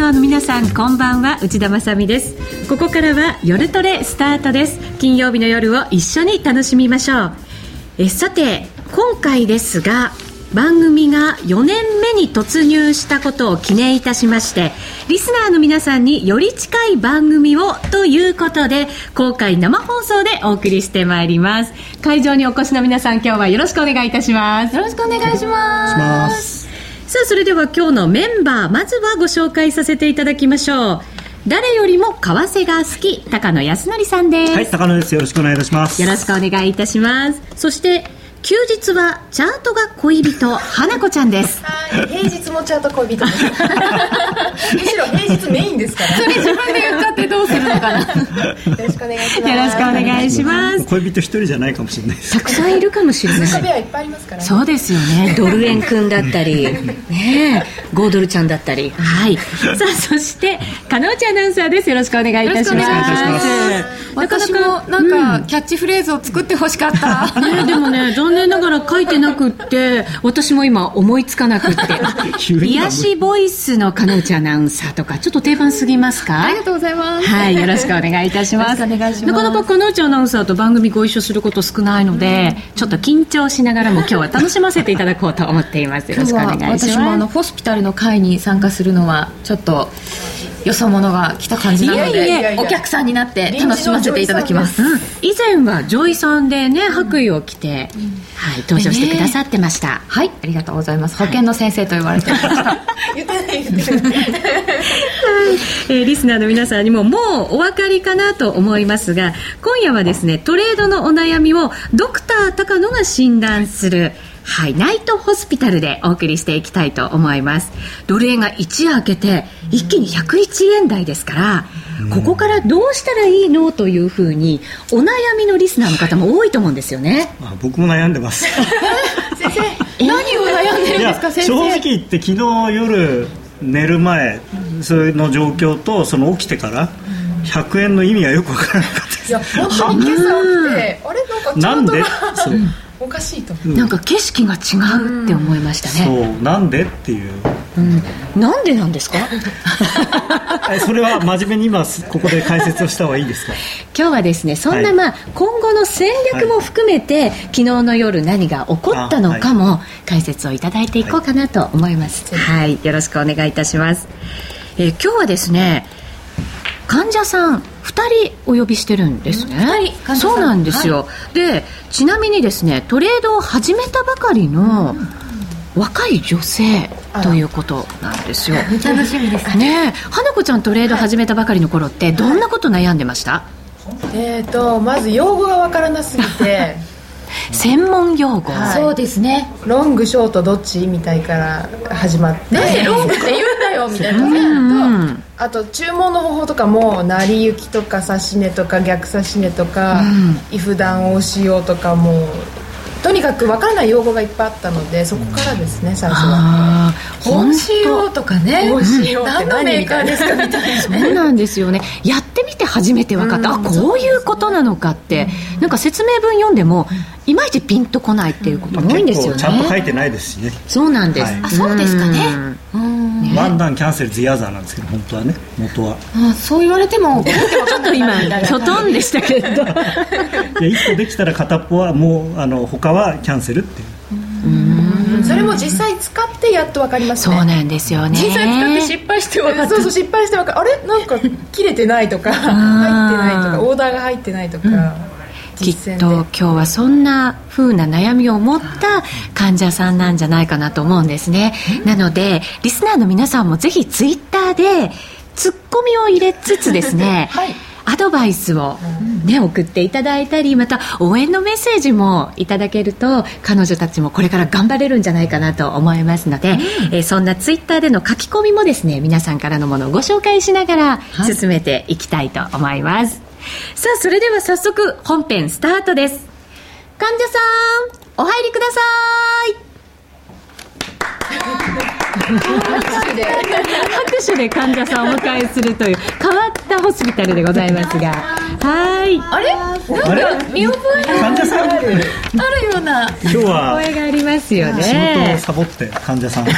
ナーの皆さんこんばんは。内田まさです。ここからは夜トレスタートです。金曜日の夜を一緒に楽しみましょう。えさて今回ですが番組が4年目に突入したことを記念いたしましてリスナーの皆さんにより近い番組をということで公開生放送でお送りしてまいります。会場にお越しの皆さん今日はよろしくお願いいたします。よろしくお願いしますさあそれでは今日のメンバーまずはご紹介させていただきましょう。誰よりも為替が好き高野康則さんです。はい高野です。よろしくお願いいたします。よろしくお願いいたします。そして休日はチャートが恋人花子ちゃんです。はい平日もチャート恋人です。むしろ平日メインですから。それ自分で言っちゃってどうするのかな。よろしくお願いします。よろしくお願いします。恋人一人じゃないかもしれないたくさんいるかもしれない。いっぱいありますから、ね、そうですよね。ドル円くんだったり ね5ドルちゃんだったり。はい。さあそして加納内アナウンサーです。よろしくお願いいたします。私もなんか、キャッチフレーズを作ってほしかった、ね、でもね残念ながら書いてなくって私も今思いつかなくって。癒しボイスの加納内アナウンサーとかちょっと定番すぎますか？ありがとうございます。はいよろしくお願いいたします。お願いしますなかなか加納内アナウンサーと番組ご一緒すること少ないので、うん、ちょっと緊張しながらも今日は楽しませていただこうと思っています。よろしくお願いします。私もあのホスピタルの会に参加するのはちょっとよそ者が来た感じなのでお客さんになって楽しませていただきます、うん、以前はジョイさんでね白衣を着て、うん、はい、登場してくださってました、ね、はい。ありがとうございます。保健の先生と言われてました、言ってない言ってない。はい、えー、リスナーの皆さんにももうお分かりかなと思いますが今夜はですねトレードのお悩みをドクター高野が診断するはい、ナイトホスピタルでお送りしていきたいと思います。ドル円が一夜明けて一気に101円台ですから、うん、ここからどうしたらいいのというふうにお悩みのリスナーの方も多いと思うんですよね、あ僕も悩んでます。先生何を悩んでるんですか先生？正直言って昨日夜寝る前その状況とその起きてから100円の意味はよく分からなかったです。いや本当に今朝起きてあれ？なんかちゃんとおかしいと、なんか景色が違うって思いましたね、そうなんでっていう、うん、なんでなんですか？それは真面目に今ここで解説をした方がいいですか？今日はですねそんな、まあ、今後の戦略も含めて、はい、昨日の夜何が起こったのかも解説をいただいていこうかなと思います、はい、はい、よろしくお願いいたします、えー、今日はですね患者さん2人お呼びしてるんですね、うん、そうなんですよ、はい、でちなみにですねトレードを始めたばかりの若い女性ということなんですよ。楽しみです。ね花子ちゃんトレード始めたばかりの頃ってどんなこと悩んでました、えっ、ー、とまず用語がわからなすぎて 専門用語、はい、そうですね。ロングショートどっちみたいから始まって。ロングって言うんだよみたいな。ね、うん、あと注文の方法とかも成り行きとか指し値とか逆指し値とか、うん、イフダンをしようとかもとにかく分からない用語がいっぱいあったのでそこからですね最初は。本仕様とかね。本仕様って何メーカーですかみたいな。そうなんですよね。や初めて分かった、うん、あこういうことなのかって、うん、なんか説明文読んでもいまいちピンとこないっていうことも多いんですよね、ちゃんと書いてないですしね。そうなんです、はい、あそうですかね。ワンダンキャンセルズヤザーなんですけど本当はね元は。あそう言われてもちょっと今 きょとんでしたけど。いや1個できたら片っぽはもうあの他はキャンセルっていうそれも実際使ってやっと分かりますね。そうなんですよね。実際使って失敗して分かそうそう失敗して分かあれ？なんか切れてないとか 入ってないとかオーダーが入ってないとか、うん。きっと今日はそんな風な悩みを持った患者さんなんじゃないかなと思うんですね、なのでリスナーの皆さんもぜひツイッターでツッコミを入れつつですね、はいアドバイスを、ね、送っていただいたりまた応援のメッセージもいただけると彼女たちもこれから頑張れるんじゃないかなと思いますので、うん、えー、そんなツイッターでの書き込みもですね皆さんからのものをご紹介しながら進めていきたいと思います。はいさあ、それでは早速本編スタートです。患者さん、お入りください。拍手で。拍手で患者さんをお迎えするという変わったーホスピタルでございますが。はい。あれ？なんか見覚え患者さんあるような今日は声がありますよ仕事をねサボって患者さん。は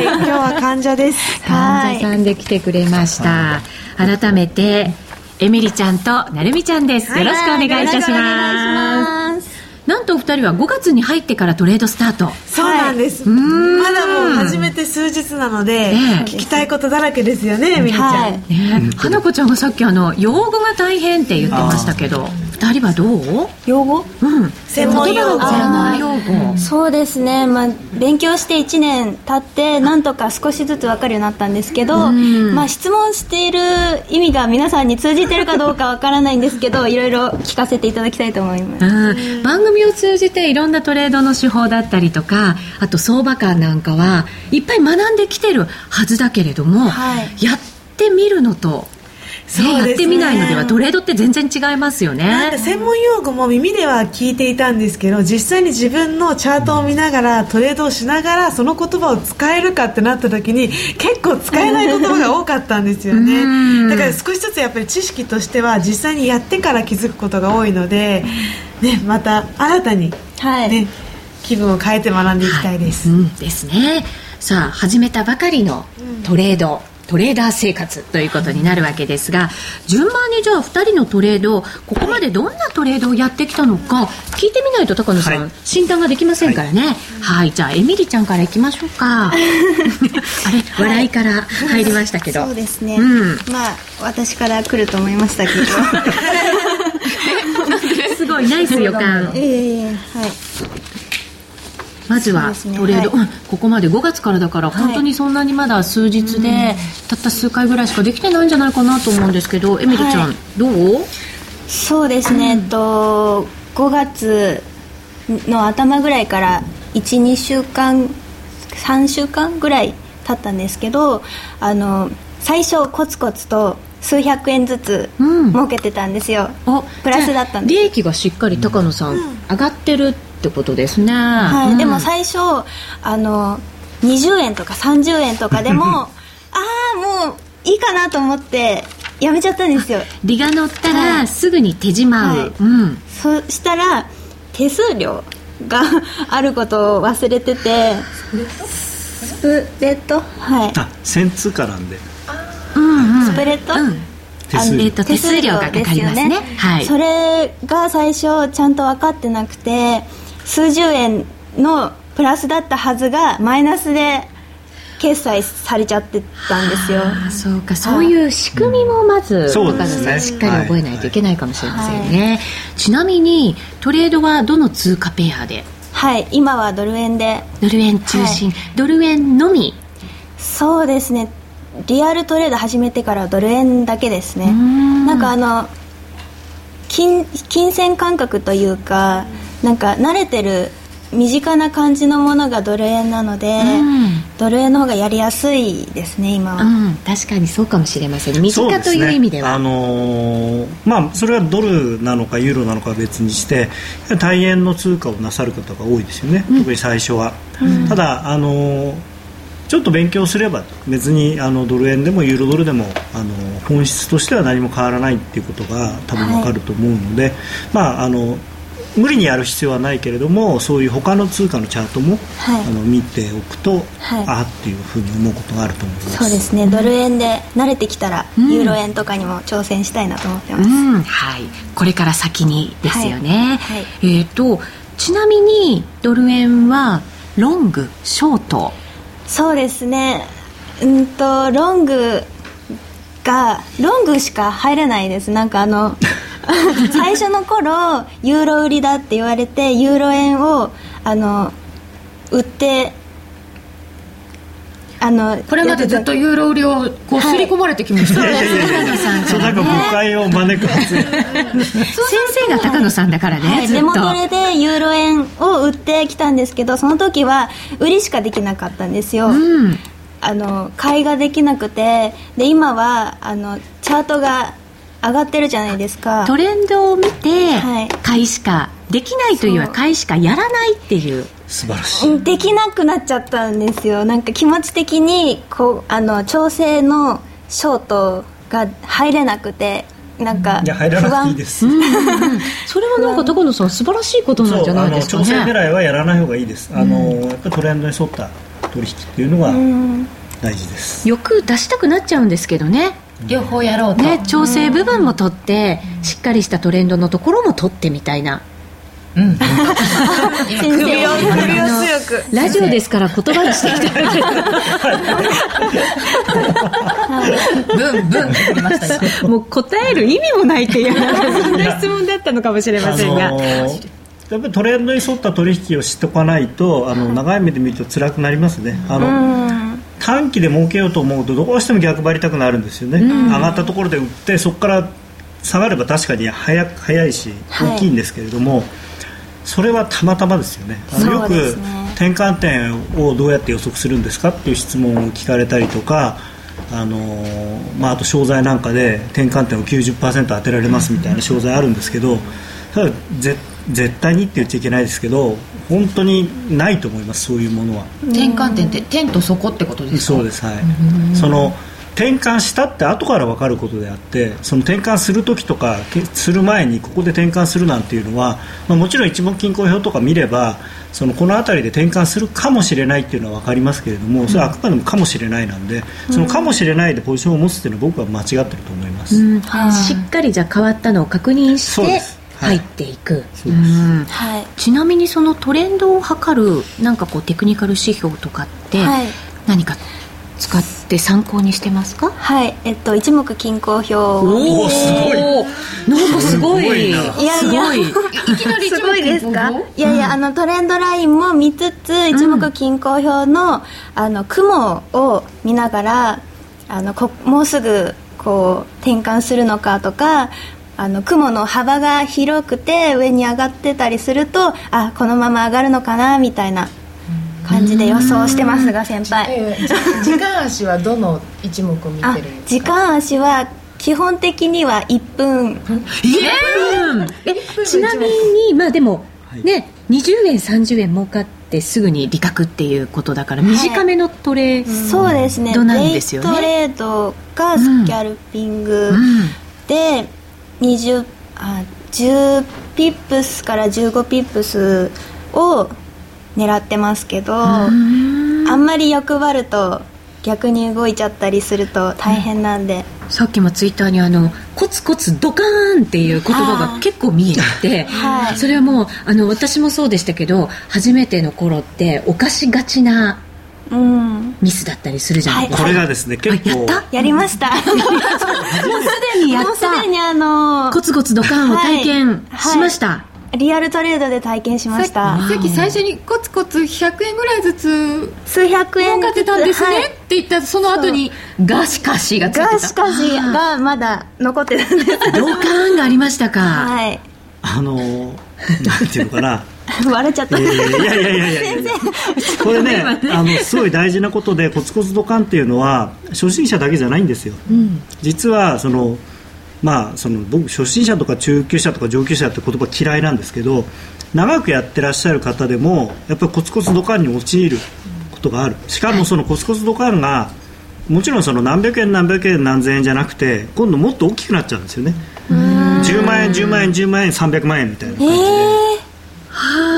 い、今日は患者です。患者さんで来てくれました。改めてエミリちゃんとなるみちゃんです。よろしくお願いいたしますなんとお二人は5月に入ってからトレードスタート。そうなんです。んまだもう始めて数日なので、ええ。聞きたいことだらけですよね、みりちゃん。はいね花子ちゃんがさっきあの用語が大変って言ってましたけど二人はどう？用語？うん。専門用語。言葉が専門用語。そうですね、まあ、勉強して1年経ってなんとか少しずつ分かるようになったんですけど、まあ、質問している意味が皆さんに通じてるかどうか分からないんですけどいろいろ聞かせていただきたいと思います。うん。番組を通じていろんなトレードの手法だったりとかあと相場感なんかはいっぱい学んできてるはずだけれども、はい。やってみるのと、ねね。やってみないのではトレードって全然違いますよなんねか専門用語も耳では聞いていたんですけど実際に自分のチャートを見ながらトレードをしながらその言葉を使えるかってなった時に結構使えない言葉が多かったんですよ うん。ねだから少しずつやっぱり知識としては実際にやってから気づくことが多いので、ね、また新たに、ねはい。気分を変えて学んでいきたいです、うんですね。さあ始めたばかりのトレード、トレーダー生活ということになるわけですが順番にじゃあ2人のトレードここまでどんなトレードをやってきたのか聞いてみないと高野さん、はい。診断ができませんからね。はい、じゃあエミリちゃんからいきましょうか。あれ笑いから入りましたけど、そうですね、うん。まあ私から来ると思いましたけど。すごいナイス予感。ええはいまずはトレード、はい。うん。ここまで5月からだから本当にそんなにまだ数日で、たった数回ぐらいしかできてないんじゃないかなと思うんですけどエミリちゃん、はいどう？そうですね、えっと5月の頭ぐらいから12週間3週間ぐらい経ったんですけどあの最初コツコツと数百円ずつうん。儲けてたんですよ、あプラスだったんです。利益がしっかり高野さん、上がってるってことですね、はい。うん。でも最初あの20円とか30円とかでも ああもういいかなと思ってやめちゃったんですよ。利が乗ったはい。らすぐに手じまう、はい。うん。そしたら手数料が あることを忘れててスプレッド？はい。あ1000通貨なんで。うんうん。スプレッド、うん。手数料。えっと手数料がかかりますね。はい。それが最初ちゃんと分かってなくて数十円のプラスだったはずがマイナスで決済されちゃってたんですよ。あそうか。そういう仕組みもまずそう高野ですね。しっかり覚えないといけないかもしれませんね、ちなみにトレードはどの通貨ペアで？はい。今はドル円で。ドル円中心、ドル円のみ？そうですね。リアルトレード始めてからはドル円だけですね。ん。なんかあの金金銭感覚というかなんか慣れてる身近な感じのものがドル円なので、うん。ドル円の方がやりやすいですね今は、うん、確かにそうかもしれません。身近という意味では。あのーまあそれはドルなのかユーロなのかは別にして大円の通貨をなさる方が多いですよね、特に最初は、ただあのーちょっと勉強すれば別にあのドル円でもユーロドルでもあの本質としては何も変わらないっていうことが多分わかると思うので、まああの無理にやる必要はないけれどもそういう他の通貨のチャートも、はい。あの見ておくと、はい。あっていうふうに思うことがあると思います。そうですね。ドル円で慣れてきたら、ユーロ円とかにも挑戦したいなと思ってます、うん。はい、これから先にですよね、はい。はい。えっ、とちなみにドル円はロングショート。そうですね。うんとロングがロングしか入れないです。なんかあの 最初の頃ユーロ売りだって言われてユーロ円をあの売ってあのこれまでずっとユーロ売りをこう刷り込まれてきました、いやいやいやいやさんそうなんか誤解を招く先生が高野さんだからね、はい、ずっと。デモトレでユーロ円を売ってきたんですけどその時は売りしかできなかったんですよ、うん。あの買いができなくてで今はあのチャートが上がってるじゃないですか。トレンドを見てはい。買いしかできないというよりは買いしかやらないっていう。素晴らしい。うんできなくなっちゃったんですよ。なんか気持ち的にこうあの調整のショートが入れなくてなんかいや入らなくていいです。それはなんか高野さん素晴らしいことなんじゃないですかね。調整狙いはやらない方がいいです。あの、やっぱりトレンドに沿った取引っていうのが大事です。欲出したくなっちゃうんですけどね両方やろうと、ね、調整部分も取って、しっかりしたトレンドのところも取ってみたいな。うん、先生首を首を強く。ラジオですから言葉にしていただいてブンブンって言い。ました今もう答える意味もない。ってい。うそんな質問だったのかもしれませんが、あのーやっぱりトレンドに沿った取引をしておかない。とあの長い。目で見ると辛くなりますねあの短期で儲けようと思うとどうしても逆張りたくなるんですよね、上がったところで売ってそこから下がれば確かに早く早いしはい。大きいんですけれども、それはたまたまですよね。あのよくね転換点をどうやって予測するんですかっていう質問を聞かれたりとかあのーまあ、あと商材なんかで転換点を90%当てられますみたいな商材あるんですけどただぜ絶対にって言っちゃいけないですけど本当にないと思いますそういうものは。転換点って点と底ってことですか？そうですはい。その転換したって後から分かることであってその転換する時とかけする前にここで転換するなんていうのは、まあ、もちろん一目均衡表とか見ればそのこの辺りで転換するかもしれないっていうのは分かりますけれどもそれはあくまでもかもしれないなんでそのかもしれないでポジションを持つっていうのは僕は間違ってると思います、うん。しっかりじゃあ変わったのを確認してそうです。はい。入っていく、はい。ちなみにそのトレンドを測るなんかこうテクニカル指標とかってはい。何か使って参考にしてますか？はい。えっと一目均衡表。をおーすごい。なんかすごい。すごいやい。やすごいいきなりすごいですか？いやいや、あのトレンドラインも見つつ一目均衡表の,、あの雲を見ながらあのこもうすぐこう転換するのかとかあの雲の幅が広くて上に上がってたりするとあこのまま上がるのかなみたいな感じで予想してますが先輩。時間足はどの一目を見あてるんです 時間足は基本的には1分。えちなみにまあでも、ね20円30円儲かってすぐに利確っていうことだから短めのトレそうですね。どうなんですよね？デイトレードかスキャルピング、で20あ10ピップスから15ピップスを狙ってますけどあんまり欲張ると逆に動いちゃったりすると大変なんで、さっきもツイッターにあのコツコツドカーンっていう言葉が結構見えて、はい。それはもうあの私もそうでしたけど初めての頃って犯しがちなうん。ミスだったりするじゃないですか、これがですね結構あやった？やりました。も うもうすでにやっすたでにあのコツコツドカーンを体験はい。しました、リアルトレードで体験しました。さっき最初にコツコツ100円ぐらいずつ数百円儲かってたんですね、はい。って言ったその後にガシカシがついてた。がしかしがまだ残ってたんです。ドカーンがありましたか、はい。あのーなんていうのかな。割れちゃった、いやいやいやいやいや。いやこれねあのすごい大事なことでコツコツドカンっていうのは初心者だけじゃないんですよ、実はそのまあその僕初心者とか中級者とか上級者って言葉嫌いなんですけど長くやってらっしゃる方でもやっぱりコツコツドカンに陥ることがある。しかもそのコツコツドカンがもちろんその何百円何百円何千円じゃなくて今度もっと大きくなっちゃうんですよね。10万円10万円10万円300万円みたいな感じ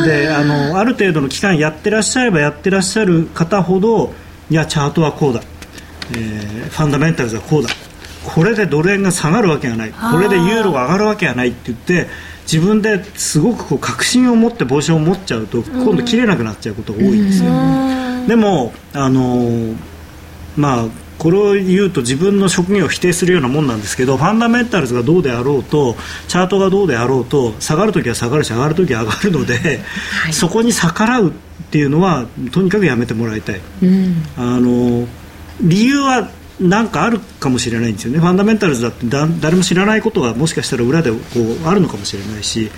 で。であのある程度の期間やってらっしゃればやってらっしゃる方ほどいやチャートはこうだ、えーファンダメンタルズはこうだこれでドル円が下がるわけがない。これでユーロが上がるわけがないって言って自分ですごくこう確信を持ってポジションを持っちゃうと今度切れなくなっちゃうことが多いんですよ。でもあのーまあこれを言うと自分の職業を否定するようなもんなんですけどファンダメンタルズがどうであろうとチャートがどうであろうと下がるときは下がるし上がるときは上がるので、そこに逆らうっていうのはとにかくやめてもらいたい、あの理由は何かあるかもしれないんですよね。ファンダメンタルズだってだ誰も知らないことがもしかしたら裏でこうあるのかもしれないし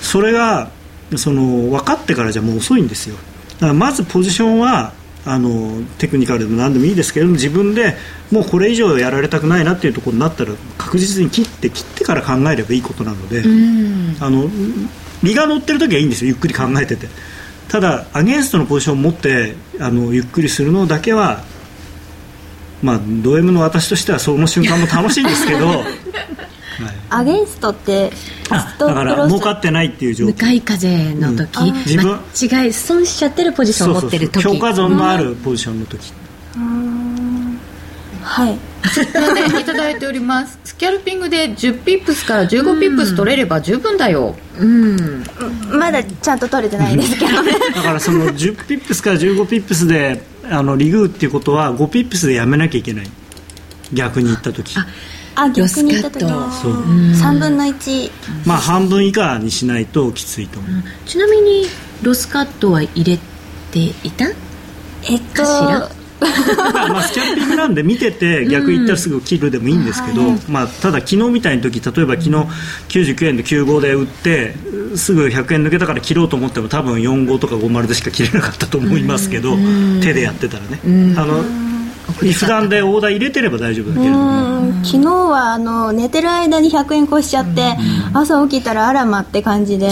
それがその分かってからじゃもう遅いんですよ。だからまずポジションはあのテクニカルでも何でもいいですけれども自分でもうこれ以上やられたくないなっていうところになったら確実に切って切ってから考えればいいことなので、あの利が乗ってる時はいいんですよゆっくり考えてて。ただアゲンストのポジションを持ってあのゆっくりするのだけはまあド M の私としてはその瞬間も楽しいんですけど、はい、アゲンストってあだから儲かってないっていう状況。向かい風の時、うん。自分。間違い損しちゃってるポジションを持ってる時。評価損のあるポジションの時、はい。でいただいております。スキャルピングで10ピップスから15ピップス取れれば十分だよ。うん。まだちゃんと取れてないですけどね。だからその10ピップスから15ピップスであの利食うっていうことは5ピップスでやめなきゃいけない。逆に言った時。あ逆に言った時。そう。3分の1まあ半分以下にしないときついと思う、ちなみにロスカットは入れていた？えっとかしらまあ、スキャルピングなんで見てて逆行ったらすぐ切るでもいいんですけど、まあ、ただ昨日みたいな時例えば昨日99円で95で売ってすぐ100円抜けたから切ろうと思っても多分45とか50でしか切れなかったと思いますけど手でやってたらね。あの普段でオーダー入れてれば大丈夫だけれどもうん。昨日はあの寝てる間に100円越しちゃって、朝起きたらあらまって感じで。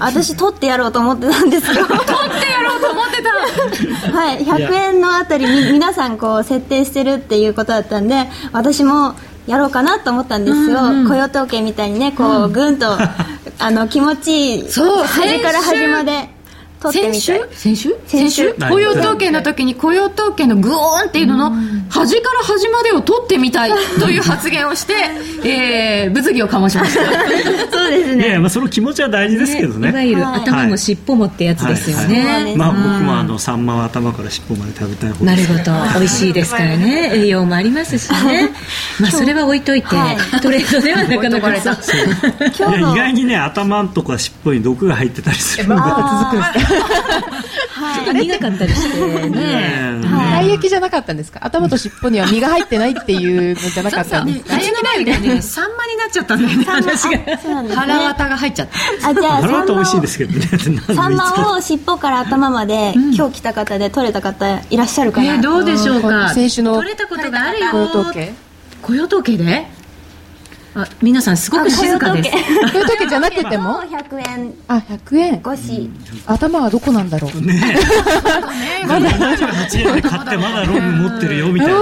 私取ってやろうと思ってたんですよ。取ってやろうと思ってた。はい。100円のあたりに皆さんこう設定してるっていうことだったんで私もやろうかなと思ったんですよ、雇用統計みたいにねこうぐんとあの気持ちいいそう端から端まで取って先みたい。週？先週？先週？何？雇用統計の時に雇用統計のグオーンっていうのの端から端までを取ってみたい という発言をして、えー、物議を醸しました。そうですいやいやまあ、その気持ちは大事ですけどね。いわゆるはい。頭も尻尾もってやつですよね、はいはいまあ、僕もあのサンマは頭から尻尾まで食べたい方なるほど。美味しいですからね。栄養もありますしね。まあそれは置いといて、はい。トレードではなかなかさ今日のいや意外にね頭とか尻尾に毒が入ってたりするので ちょっと苦かったりしてね。ねたい。焼きじゃなかったんですか？頭と尻尾には身が入ってないっていうのじゃなかったんですかうちの前でね。サンマになっちゃったんだよね。話が。そうなんですね。腹渡が入っちゃった。あじゃあ 腹は美味しいサンマをですけどね。サンマを尻尾から頭まで、今日来た方で取れた方いらっしゃるかな、えーどうでしょうか？先週の取れたことがあるよ。雇用統計雇用統計で？あ皆さんすごく静かです。あ雇用雇用統計じゃなくても？100円あ100円。頭はどこなんだろう？ね。まだ。78円で買ってまだロング持ってるよみたいな。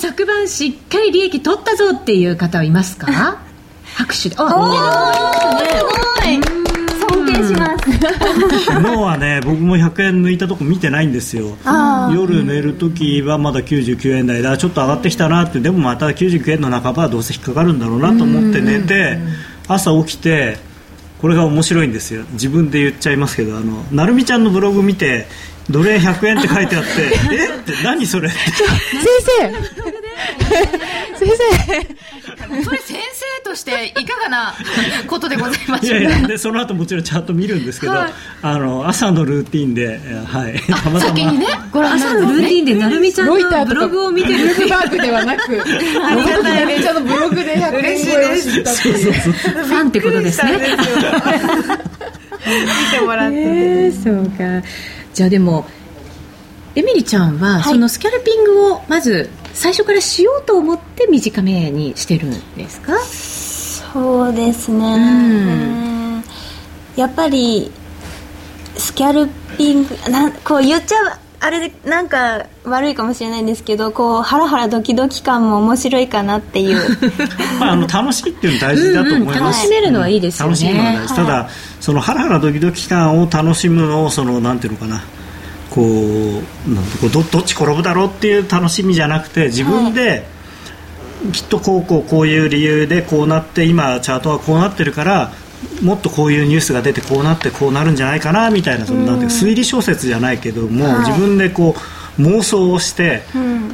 昨晩しっかり利益取ったぞっていう方はいますか？拍手で。あすごい尊敬します。昨日はね僕も100円抜いたとこ見てないんですよ。夜寝るときはまだ99円台だ。ちょっと上がってきたなって。でもまた99円の半ばはどうせ引っかかるんだろうなと思って寝て朝起きてこれが面白いんですよ。自分で言っちゃいますけどあのなるみちゃんのブログ見て奴隷100円って書いてあって え？って何それって。先生 先生。それ先生としていかがなことでございまいしょうか？やいやでその後もちろんチャート見るんですけど、あの朝のルーティンで、えーはい、たまたま。先にね朝のルーティンでなるみちゃんのブログを見てる。ブルームバーグではなく。ロボットマネージャーのブログで100円超えを知ったっていう。ファンってことですね。見てもらってて、えーそうか。じゃあでもエミリちゃんは、そのスキャルピングをまず最初からしようと思って短めにしてるんですか？そうですね、やっぱりスキャルピングなんこう言っちゃうあれでなんか悪いかもしれないんですけどこうハラハラドキドキ感も面白いかなっていう。まあ、あの楽しいっていうの大事だと思います、うんうん楽しめるのはいいですよね。楽しむのは大事、ただそのハラハラドキドキ感を楽しむのをそのなんていうのかなこうなんてこうどどっち転ぶだろうっていう楽しみじゃなくて自分で、きっとこうこうこういう理由でこうなって今チャートはこうなってるからもっとこういうニュースが出てこうなってこうなるんじゃないかなみたいなそのなんて推理小説じゃないけども、はい。自分でこう妄想をして、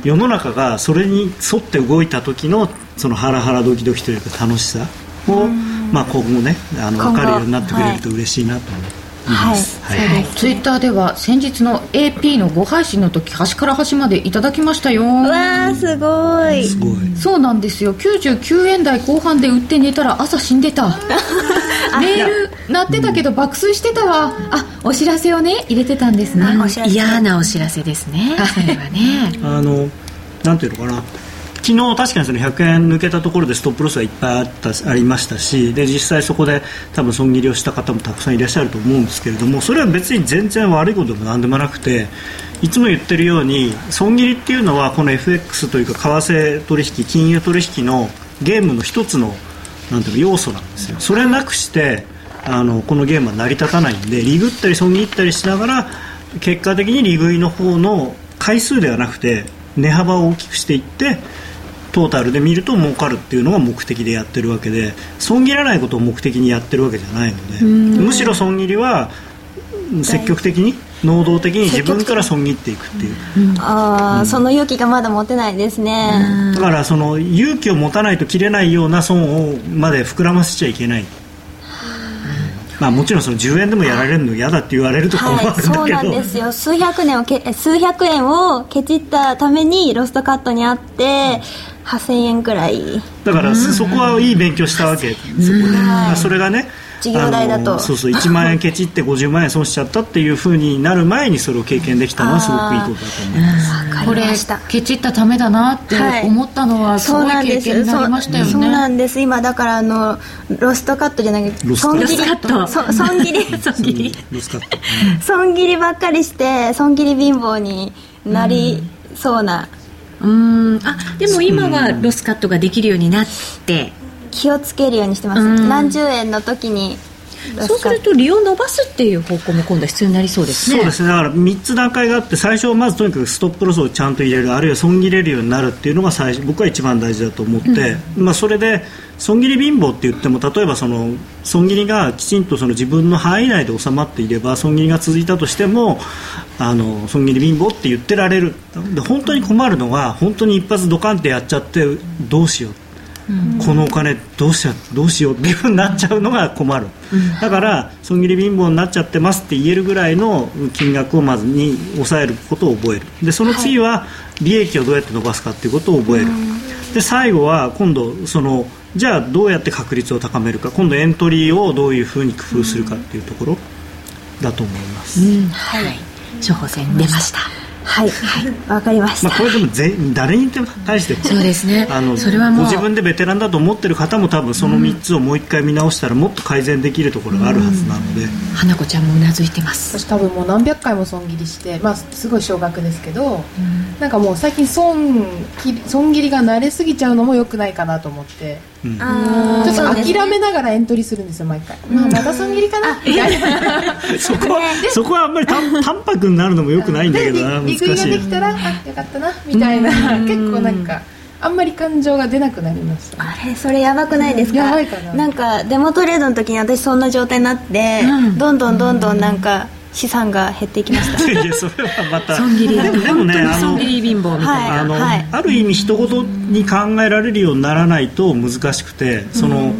世の中がそれに沿って動いた時のそのハラハラドキドキというか楽しさを、まあ、今後ねあの分かるようになってくれると嬉しいなと思います。はいはい。ツイッターでは先日の AP のご配信の時端から端までいただきましたよ。うわーすごい。すごい。そうなんですよ。99円台後半で売って寝たら朝死んでた。メール鳴ってたけど爆睡してたわ。あお知らせをね入れてたんですね。嫌なお知らせですね。それはね。あのなんていうのかな昨日確かにその100円抜けたところでストップロスがいっぱいあったありましたしで実際そこで多分損切りをした方もたくさんいらっしゃると思うんですけれどもそれは別に全然悪いことでも何でもなくていつも言ってるように損切りっていうのはこの FX というか為替取引金融取引のゲームの一つのなんていう要素なんですよ。それなくしてあのこのゲームは成り立たないんでリグったり損切ったりしながら結果的に利食いの方の回数ではなくて値幅を大きくしていってトータルで見ると儲かるっていうのが目的でやってるわけで損切らないことを目的にやってるわけじゃないのでむしろ損切りは積極的に能動的に自分から損切っていくっていう、ああ、その勇気がまだ持てないですね、だからその勇気を持たないと切れないような損をまで膨らませちゃいけない。まあ、もちろんその10円でもやられるの嫌だって言われると困るんだけど、はい、そうなんですよ。数百年をけ数百円をケチったためにロストカットにあって8000円くらい。だからそこはいい勉強したわけそこでそれがね授業代だと。そうそう1万円ケチって 50万円損しちゃったっていうふうになる前にそれを経験できたのはすごくいいことだと思います。これケチったためだなって思ったのはすごい経験になりましたよね、そうなんです。今だからあのロストカットじゃなくて損切り。損切り。損切り。損切りばっかりして損切り貧乏になりそうな、うんあでも今はロスカットができるようになって。気をつけるようにしてます。何十円の時にそうすると利を伸ばすっていう方向も今度は必要になりそうですね。そうですね。だから3つ段階があって最初はまずとにかくストップロスをちゃんと入れる。あるいは損切れるようになるっていうのが最初僕は一番大事だと思って、うん、まあ、それで損切り貧乏って言っても例えばその損切りがきちんとその自分の範囲内で収まっていれば損切りが続いたとしてもあの損切り貧乏って言ってられる。で本当に困るのは本当に一発ドカンってやっちゃってどうしようこのお金どうしようどうしようっていうふうになっちゃうのが困る、だから損切り貧乏になっちゃってますって言えるぐらいの金額をまずに抑えることを覚える。でその次は利益をどうやって伸ばすかっていうことを覚える、で最後は今度そのじゃあどうやって確率を高めるか。今度エントリーをどういうふうに工夫するかっていうところだと思います、はい。処方箋出ましたはい。はいわかりました、まあ、これでもぜ誰に対してもそうですね。あのそれはもう。ご自分でベテランだと思ってる方も多分その3つをもう一回見直したらもっと改善できるところがあるはずなので、花子ちゃんもうなずいてます。私多分もう何百回も損切りしてまあすごい少額ですけど、なんかもう最近損損切りが慣れすぎちゃうのもよくないかなと思ってうん、ちょっと諦めながらエントリーするんですよ毎回、まあ、また損切りかな。みたいな そこはそこはあんまり淡白になるのもよくないんだけどな難しいができたらあよかったなみたいな。結構なんかあんまり感情が出なくなりました、あれそれやばくないですか、やばいかな。なんかデモトレードの時に私そんな状態になって、どんどんどんどんなんか、資産が減っていきました。いやそれはまた。損切り。でもでもねあの貧乏みたいな、あの、はい、ある意味人事に考えられるようにならないと難しくてその、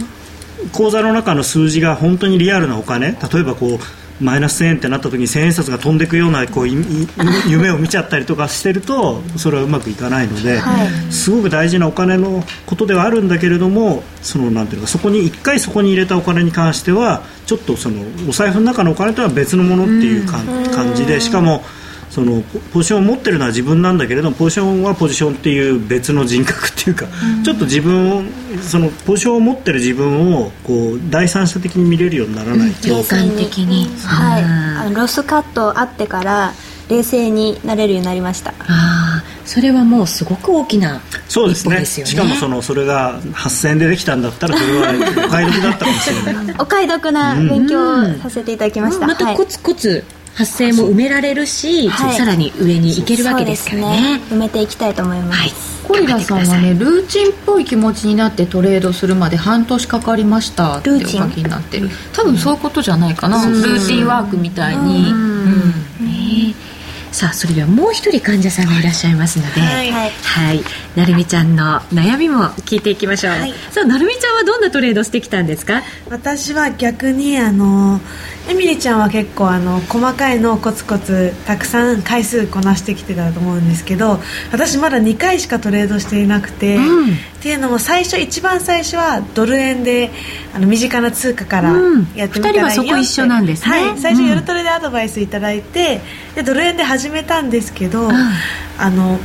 口座の中の数字が本当にリアルなお金。例えばこうマイナス1000円ってなった時に1000円札が飛んでいくようなこう 夢を見ちゃったりとかしてるとそれはうまくいかないので、はい、すごく大事なお金のことではあるんだけれどもそのなんていうかそこに1回そこに入れたお金に関してはちょっとそのお財布の中のお金とは別のものっていう感じでしかも。そのポジションを持ってるのは自分なんだけれどもポジションはポジションっていう別の人格っていうか、うん、ちょっと自分をそのポジションを持ってる自分をこう第三者的に見れるようにならないと、客観的に、はい、あのロスカットあってから冷静になれるようになりました。ああそれはもうすごく大きなそうですね、ね、しかもそのそれが8000円でできたんだったらそれはお買い得だったかもしれない。お買い得な勉強させていただきました、うん。うん、またコツコツ、発生も埋められるし、はい、さらに上に行けるわけですからね、ね、埋めていきたいと思います、はい。コリラさんはねルーチンっぽい気持ちになってトレードするまで半年かかりましたってお書きになってる。多分そういうことじゃないかな、ルーティンワークみたいに、うん、ねさあそれではもう一人患者さんがいらっしゃいますので、はい、はい、なるみちゃんの悩みも聞いていきましょう、はい、さあなるみちゃんはどんなトレードしてきたんですか？私は逆にあのエミリちゃんは結構あの細かいのをコツコツたくさん回数こなしてきてたと思うんですけど私まだ2回しかトレードしていなくて、うん、っていうのも最初一番最初はドル円であの身近な通貨からやってみたらいいようん、2人はそこ一緒なんですね、はい、最初夜トレでアドバイスいただいて、でドル円で始めたんですけど、あの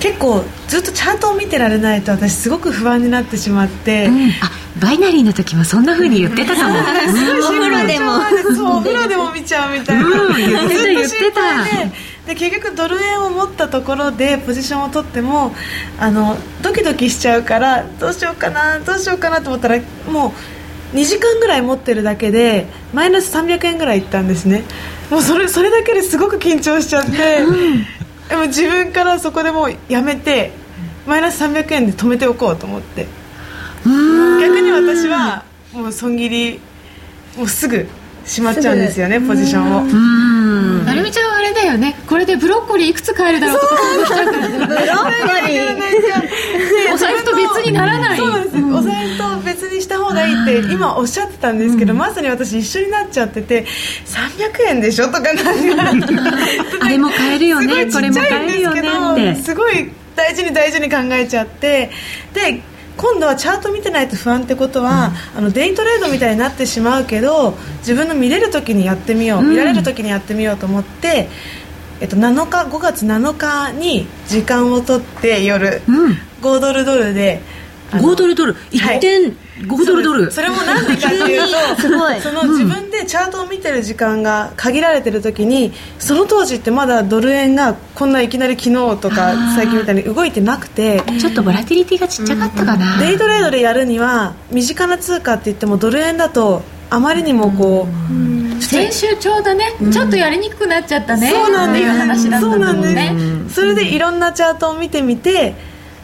結構ずっとチャートを見てられないと私すごく不安になってしまって、うん。あバイナリーの時もそんな風に言ってたかも。お風呂でもそうお風呂でも見ちゃうみたいな、うん。言ってた言ってたでで結局ドル円を持ったところでポジションを取ってもあのドキドキしちゃうからどうしようかなどうしようかなと思ったらもう2時間ぐらい持ってるだけでマイナス300円ぐらいいったんですね。もうそれそれだけですごく緊張しちゃって、でも自分からそこでもうやめてマイナス300円で止めておこうと思って。逆に私はもう損切りもうすぐしまっちゃうんですよねポジションを。うん。なるみちゃんはあれだよね。これでブロッコリーいくつ買えるだろうとか。想像しちゃうブロッコリーお財布と別にならない。そうですよ。お財布と別にした方がいいって今おっしゃってたんですけど、まさに私一緒になっちゃってて300円でしょとかなんか。あれも買えるよね。これも買えるよねですけどって。すごい大事に大事に考えちゃって。で今度はチャート見てないと不安ってことは、あのデイトレードみたいになってしまうけど自分の見れる時にやってみよう、見られる時にやってみようと思って、えっと、7日5月7日に時間を取って夜、うん。5ドルドルで5ドルドル1点5ドルドル。それもなんでかっていうとすごい。その自分でチャートを見てる時間が限られてる時にその当時ってまだドル円がこんないきなり昨日とか最近みたいに動いてなくてちょっとボラティリティがちっちゃかったかな。デイトレードでやるには身近な通貨って言ってもドル円だとあまりにもこう先週ちょうどね、ちょっとやりにくくなっちゃったね。そうなんです。っていう話だったもんね。それでいろんなチャートを見てみて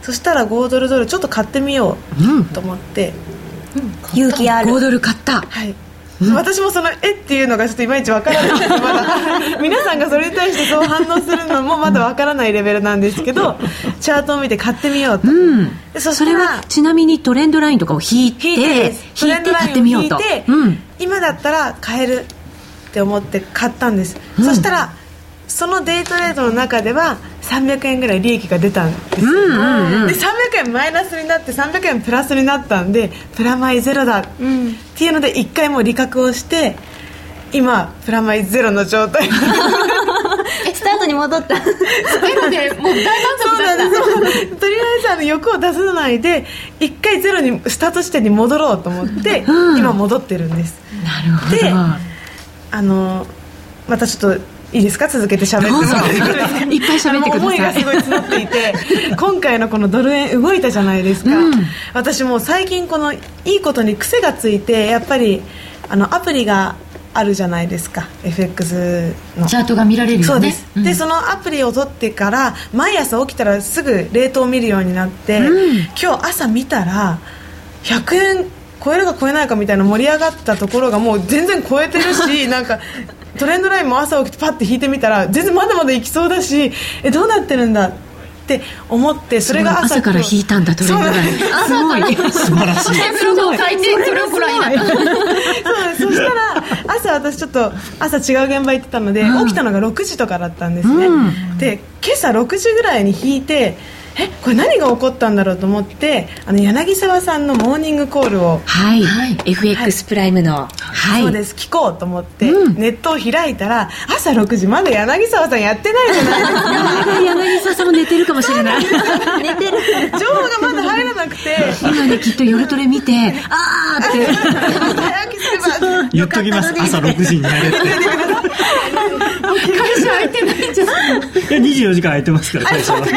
そしたら5ドルドルちょっと買ってみようと思って、勇気ある。5ドル買った。はい、私もそのえっていうのがちょっといまいちわからないまだ。皆さんがそれに対してそう反応するのもまだわからないレベルなんですけどチャートを見て買ってみようと、うん。でそしそれはちなみにトレンドラインとかを引いて引いて引いて買ってみようと。うん。今だったら買えるって思って買ったんです、そしたらそのデイトレードの中では300円ぐらい利益が出たんですよ、で300円マイナスになって300円プラスになったんでプラマイゼロだ。っていうので1回もう利確をして今プラマイゼロの状態。スタートに戻った。ゼロでもう大満そう足だった。なんですそうとりあえずあの欲を出さないで1回ゼロにスタート地点に戻ろうと思って、今戻ってるんです。なるほど。であのまたちょっといいですか？続けて喋って。もいっぱい喋ってください。思いがすごい募っていて 今回のこのドル円動いたじゃないですか、私もう最近このいいことに癖がついてやっぱりあのアプリがあるじゃないですか。FX の。チャートが見られるよね。そうです、ん。でそのアプリを取ってから毎朝起きたらすぐレートを見るようになって、今日朝見たら100円超えるか超えないかみたいな盛り上がったところがもう全然超えてるしなんかトレンドラインも朝起きてパッて引いてみたら全然まだまだいきそうだしえどうなってるんだって思ってそれが朝から引いたんだトレンドライン。す。ごい。素晴らしい。テンプロが書いてそれをご覧になったそうそしたら朝私ちょっと朝違う現場行ってたので、起きたのが6時とかだったんですね、で今朝6時ぐらいに引いてえこれ何が起こったんだろうと思ってあの柳沢さんのモーニングコールを。はい、FX プライムの。はい。そうです。聞こうと思って、ネットを開いたら朝6時まだ柳沢さんやってないじゃないですか。柳沢さんも寝てるかもしれない。寝てる。情報がまだ入らなくて。今ねきっと夜トレ見てあーって。早くすれば。言っときます。朝6時にやれって。会社空いてないんじゃないいや24時間空いてますから会社は、はい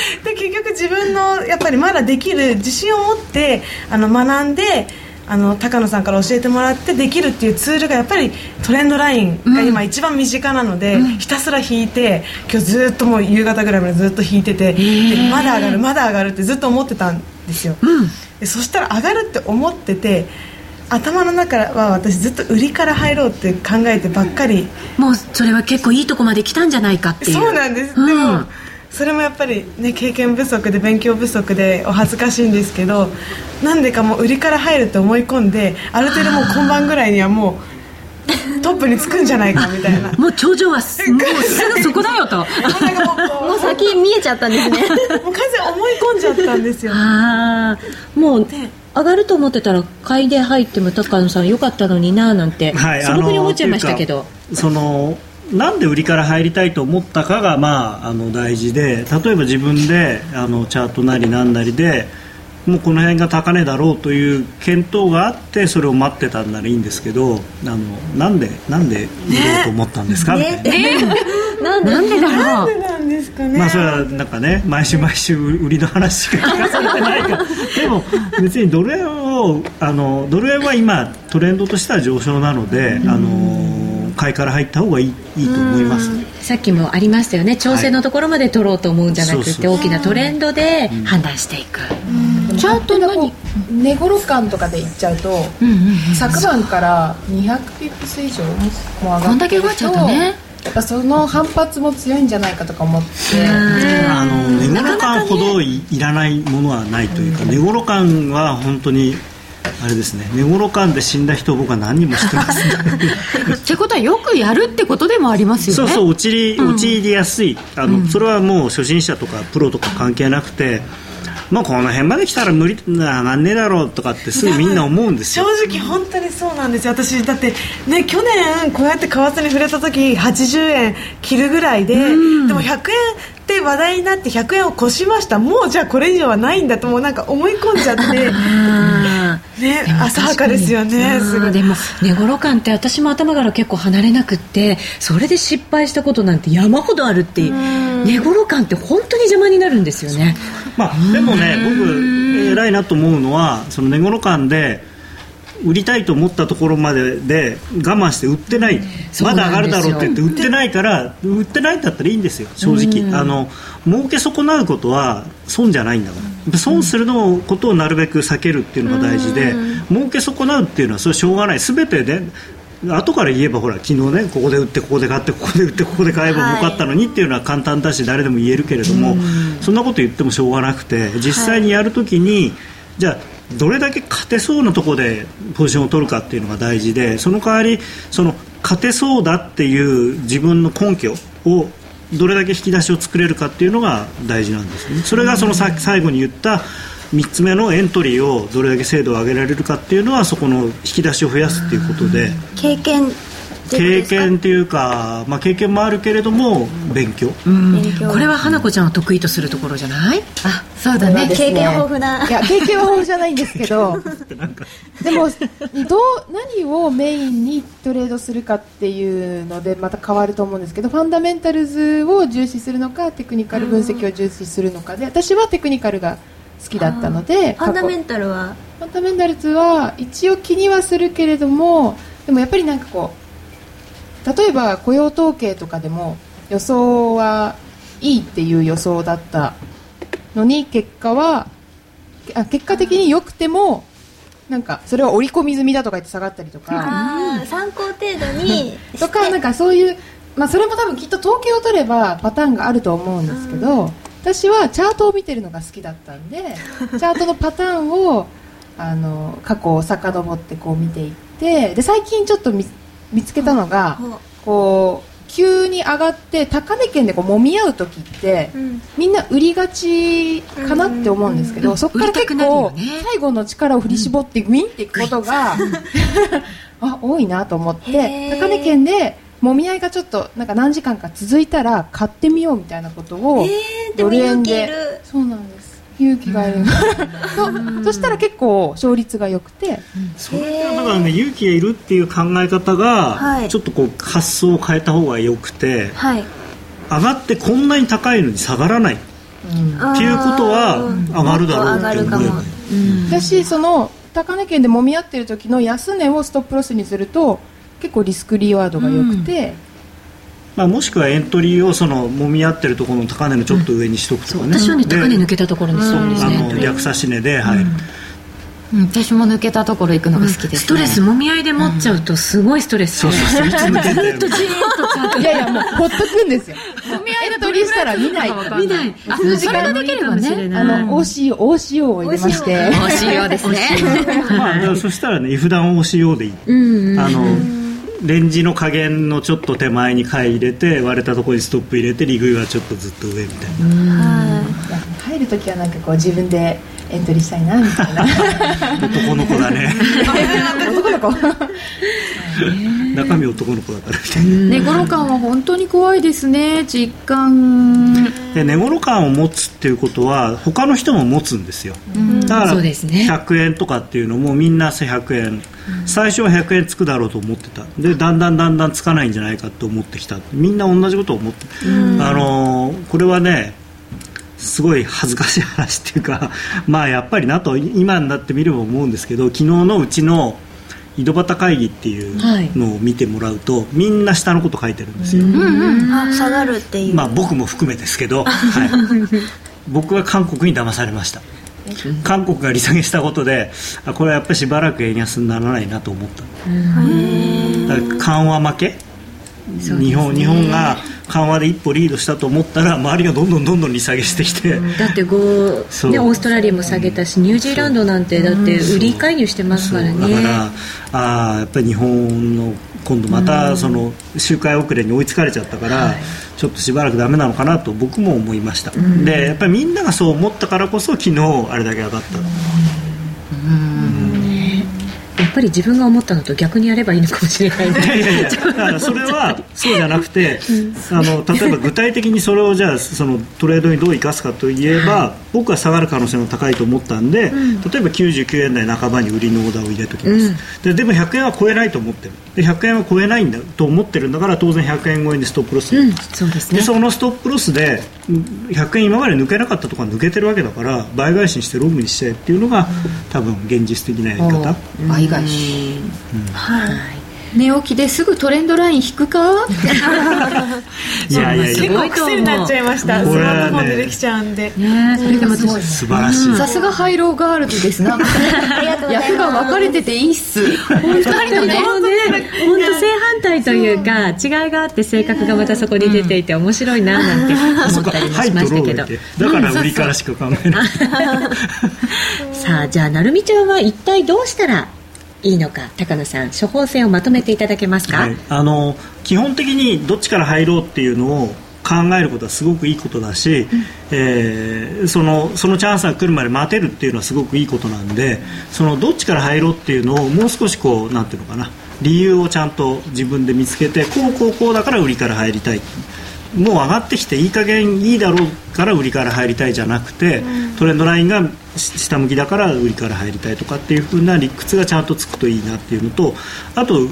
で結局自分のやっぱりまだできる自信を持ってあの学んであの高野さんから教えてもらってできるっていうツールがやっぱりトレンドラインが今一番身近なので、ひたすら引いて今日ずっともう夕方ぐらいまでずっと引いてて、でまだ上がるまだ上がるってずっと思ってたんですよ、でそしたら上がるって思ってて頭の中は私ずっと売りから入ろうって考えてばっかり。もうそれは結構いいとこまで来たんじゃないかっていう。そうなんです、うん。でもそれもやっぱりね経験不足で勉強不足でお恥ずかしいんですけどなんでかもう売りから入ると思い込んである程度もう今晩ぐらいにはもうトップにつくんじゃないかみたいな。もう頂上はすもうすぐそこだよと。もう先見えちゃったんですね。うもう完全に思い込んじゃったんですよ。ああもう上がると思ってたら買いで入っても高野さんよかったのにななんて、はい、素朴に思っちゃいましたけど。そのなんで売りから入りたいと思ったかが、まあ、あの大事で例えば自分であのチャートなりなんなりでもうこの辺が高値だろうという検討があってそれを待ってたんならいいんですけどあのなんでなんで売ろうと思ったんですか、ね、みたいな。なんでなんでだろう。なんですかね。まあそれはなんかね毎週毎週売りの話しか聞かされてないから。でも別にドル円をあのドル円は今トレンドとしては上昇なので、あの買いから入った方がいいいいと思います、さっきもありましたよね。調整のところまで取ろうと思うんじゃなくて、そうそう大きなトレンドで判断していく、チャートこ何う値頃感とかでいっちゃうと、昨晩から200ピップス以上も上がってるとこんだけ動いちゃうとね。やっぱその反発も強いんじゃないかとか思って、あの値頃感ほどいいらないものはないというか、値頃感は本当にあれですね。値頃感で死んだ人を僕は何人も知ってます。ってことはよくやるってことでもありますよね。そうそう陥り陥りやすい。あの、それはもう初心者とかプロとか関係なくてまあこの辺まで来たら無理ななんねえだろうとかってすぐみんな思うんです正よ直本当にそうなんですよ。私だってね去年こうやって為替に触れた時80円切るぐらいで、でも100円って話題になって100円を越しましたもうじゃあこれ以上はないん。だともうなんか思い込んじゃってね浅はかですよねすごい。でも寝頃感って私も頭から結構離れなくってそれで失敗したことなんて山ほどあるっていう寝頃感って本当に邪魔になるんですよね。まあでもね僕偉いなと思うのはその値頃感で売りたいと思ったところまでで我慢して売ってないまだ上がるだろうって言って売ってないから売ってないんだったらいいんですよ正直。あの儲け損なうことは損じゃないんだから。損するのことをなるべく避けるっていうのが大事で儲け損なうっていうのはそれはしょうがない。全てで後から言えばほら昨日ねここで売ってここで買ってここで売ってここで買えば儲かったのにっていうのは簡単だし誰でも言えるけれどもそんなこと言ってもしょうがなくて実際にやるときにじゃあどれだけ勝てそうなところでポジションを取るかっていうのが大事でその代わりその勝てそうだっていう自分の根拠をどれだけ引き出しを作れるかっていうのが大事なんですね。それがそのさ最後に言った3つ目のエントリーをどれだけ精度を上げられるかっていうのはそこの引き出しを増やすっていうことで。経験経験っていうか、まあ、経験もあるけれども勉強。勉強これは花子ちゃんは得意とするところじゃない？あそうだね。ね。経験豊富な。いや経験は豊富じゃないんですけど でもどう何をメインにトレードするかっていうのでまた変わると思うんですけどファンダメンタルズを重視するのかテクニカル分析を重視するのか。で私はテクニカルが好きだったのでンファンダメンタルは？ファンダメンタルズは一応気にはするけれどもでもやっぱりなんかこう例えば雇用統計とかでも予想はいいっていう予想だったのに結果はあ結果的に良くてもなんかそれは織り込み済みだとか言って下がったりとか。参考程度にとかなんかそういう、まあ、それも多分きっと統計を取ればパターンがあると思うんですけど私はチャートを見てるのが好きだったんで チャートのパターンをあの過去を遡ってこう見ていってで最近ちょっと見見つけたのがこう急に上がって高値圏でこう揉み合う時って、うん。みんな売りがちかなって思うんですけど、そこから結構、ね。最後の力を振り絞ってグインっていくことが、あ多いなと思って高値圏で揉み合いがちょっとなんか何時間か続いたら買ってみようみたいなことを、ドル円で。る。そうなんです勇気がいる。そそしたら結構勝率が良くて。それはだからね勇気がいるっていう考え方が、はい。ちょっとこう発想を変えた方がよくてはい。上がってこんなに高いのに下がらない。っていうことは上がるだろうって思えばいい私その高値圏で揉み合ってる時の安値をストップロスにすると結構リスクリワードが良くて、まあ、もしくはエントリーをその揉み合ってるところの高値のちょっと上にしとくとかね、私はねで高値抜けたところにするんですあね。の逆差し値で、はい。うん。私も抜けたところ行くのが好きです、ストレスもみ合いで持っちゃうとすごいストレス。そうそうそう。ずっとじーっとちゃんと。いやいやもうほっとくんですよエントリーしたら見ない。見ない。あそれができればねあの OCO, OCO を入れまして。おしようですね。まあ、そしたらね、if ダウンをしようでいい。あの、レンジの加減のちょっと手前に買い入れて、割れたところにストップ入れて、利食いはちょっとずっと上みたいな。は入る時はなんかこう自分でエントリーしたいなみたいな。男の子だね。男の子中身男の子だからみたいな。寝頃感は本当に怖いですね実感。で寝頃感を持つっていうことは他の人も持つんですよ、だからそうですね。100円とかっていうのもみんな100円。最初は100円つくだろうと思ってた。でだんだんだんだんつかないんじゃないかと思ってきた。みんな同じことを思って。あのーこれはねすごい恥ずかしい話っていうか まあやっぱりなと今になってみれば思うんですけど昨日のうちの井戸端会議っていうのを見てもらうと、みんな下のこと書いてるんですよ、あ下がるっていう、まあ僕も含めですけど、はい、僕は韓国に騙されました。韓国が利下げしたことであこれはやっぱりしばらく円安にならないなと思った。だから緩和負け？日本日本が緩和で一歩リードしたと思ったら周りがどんどんどんどん利下げしてきて、だってこう、そう。ね、オーストラリアも下げたしニュージーランドなんてだって売り介入してますからそう。だかねらあーやっぱり日本の今度またその周回遅れに追いつかれちゃったから、ちょっとしばらくダメなのかなと僕も思いました、でやっぱりみんながそう思ったからこそ昨日あれだけ上がった、やっぱり自分が思ったのと逆にやればいいのかもしれないいやいやいや。だからそれはそうじゃなくて、あの例えば具体的にそれをじゃあそのトレードにどう生かすかといえば、僕は下がる可能性も高いと思ったんで、例えば99円台半ばに売りのオーダーを入れときます、ででも100円は超えないと思ってる。で100円は超えないんだと思ってるんだから当然100円超えにストップロス入れます、そうですね。でそのストップロスでうん100円今まで抜けなかったところが抜けてるわけだから倍返しにしてロングにしてっていうのが多分現実的なやり方、倍返し寝起きですぐトレンドライン引くか？いやいやいや。結構癖になっちゃいました。スマートフォンでできちゃうんで。ねそれでも私素晴らしい、さすがハイローガールズです。な役が分かれてていいっす。二人のね。本当正反対というか違いがあって性格がまたそこに出ていて面白いななんて思ったりもしましたけど、だか。ら売りからしか考えない、さあじゃあなるみちゃんは一体どうしたらいいのか高野さん処方箋をまとめていただけますか、はい、あの基本的にどっちから入ろうっていうのを考えることはすごくいいことだし、えーそのそのチャンスが来るまで待てるっていうのはすごくいいことなんでそのどっちから入ろうっていうのをもう少しこうなんていうのかな理由をちゃんと自分で見つけてこうこうこうだから売りから入りたい。もう上がってきていい加減いいだろうから売りから入りたいじゃなくて、トレンドラインがし下向きだから売りから入りたいとかっていう風な理屈がちゃんとつくといいなっていうのとあと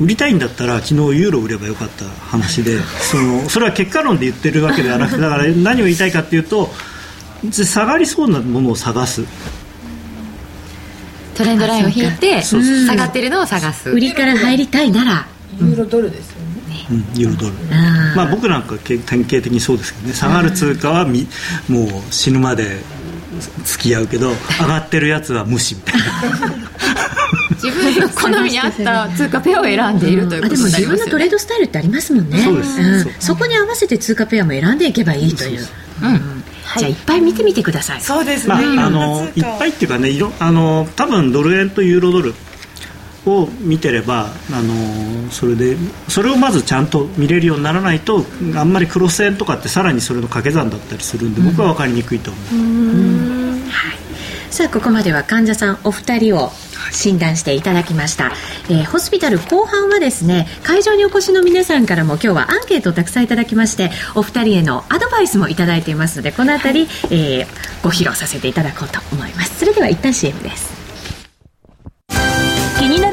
売りたいんだったら昨日ユーロ売ればよかった話で そのそれは結果論で言ってるわけではなくてだから何を言いたいかっていうと下がりそうなものを探す。トレンドラインを引いて下がってるのを探す。売りから入りたいなら。ユーロドルですよね。うん、ユーロドル。まあ僕なんかけ典型的にそうですけどね。下がる通貨はみもう死ぬまで付き合うけど上がってるやつは無視みたいな。自分の好みに合った通貨ペアを選んでいるというあでもことにな自分のトレーりますよねドスタイルってありますもんね。そうです。ん。そう。そこに合わせて通貨ペアも選んでいけばいいという。うん。じゃあいっぱい見てみてください。そうですまあ、ね、あのいっぱいっていうかねいろあの多分ドル円とユーロドルを見てればあのそれでそれをまずちゃんと見れるようにならないとあんまりクロス円とかってさらにそれの掛け算だったりするんで僕は分かりにくいと思う、さあここまでは患者さんお二人を診断していただきました、えーホスピタル後半はですね会場にお越しの皆さんからも今日はアンケートをたくさんいただきましてお二人へのアドバイスもいただいていますのでこの辺り、えーご披露させていただこうと思います。それでは一旦 CM です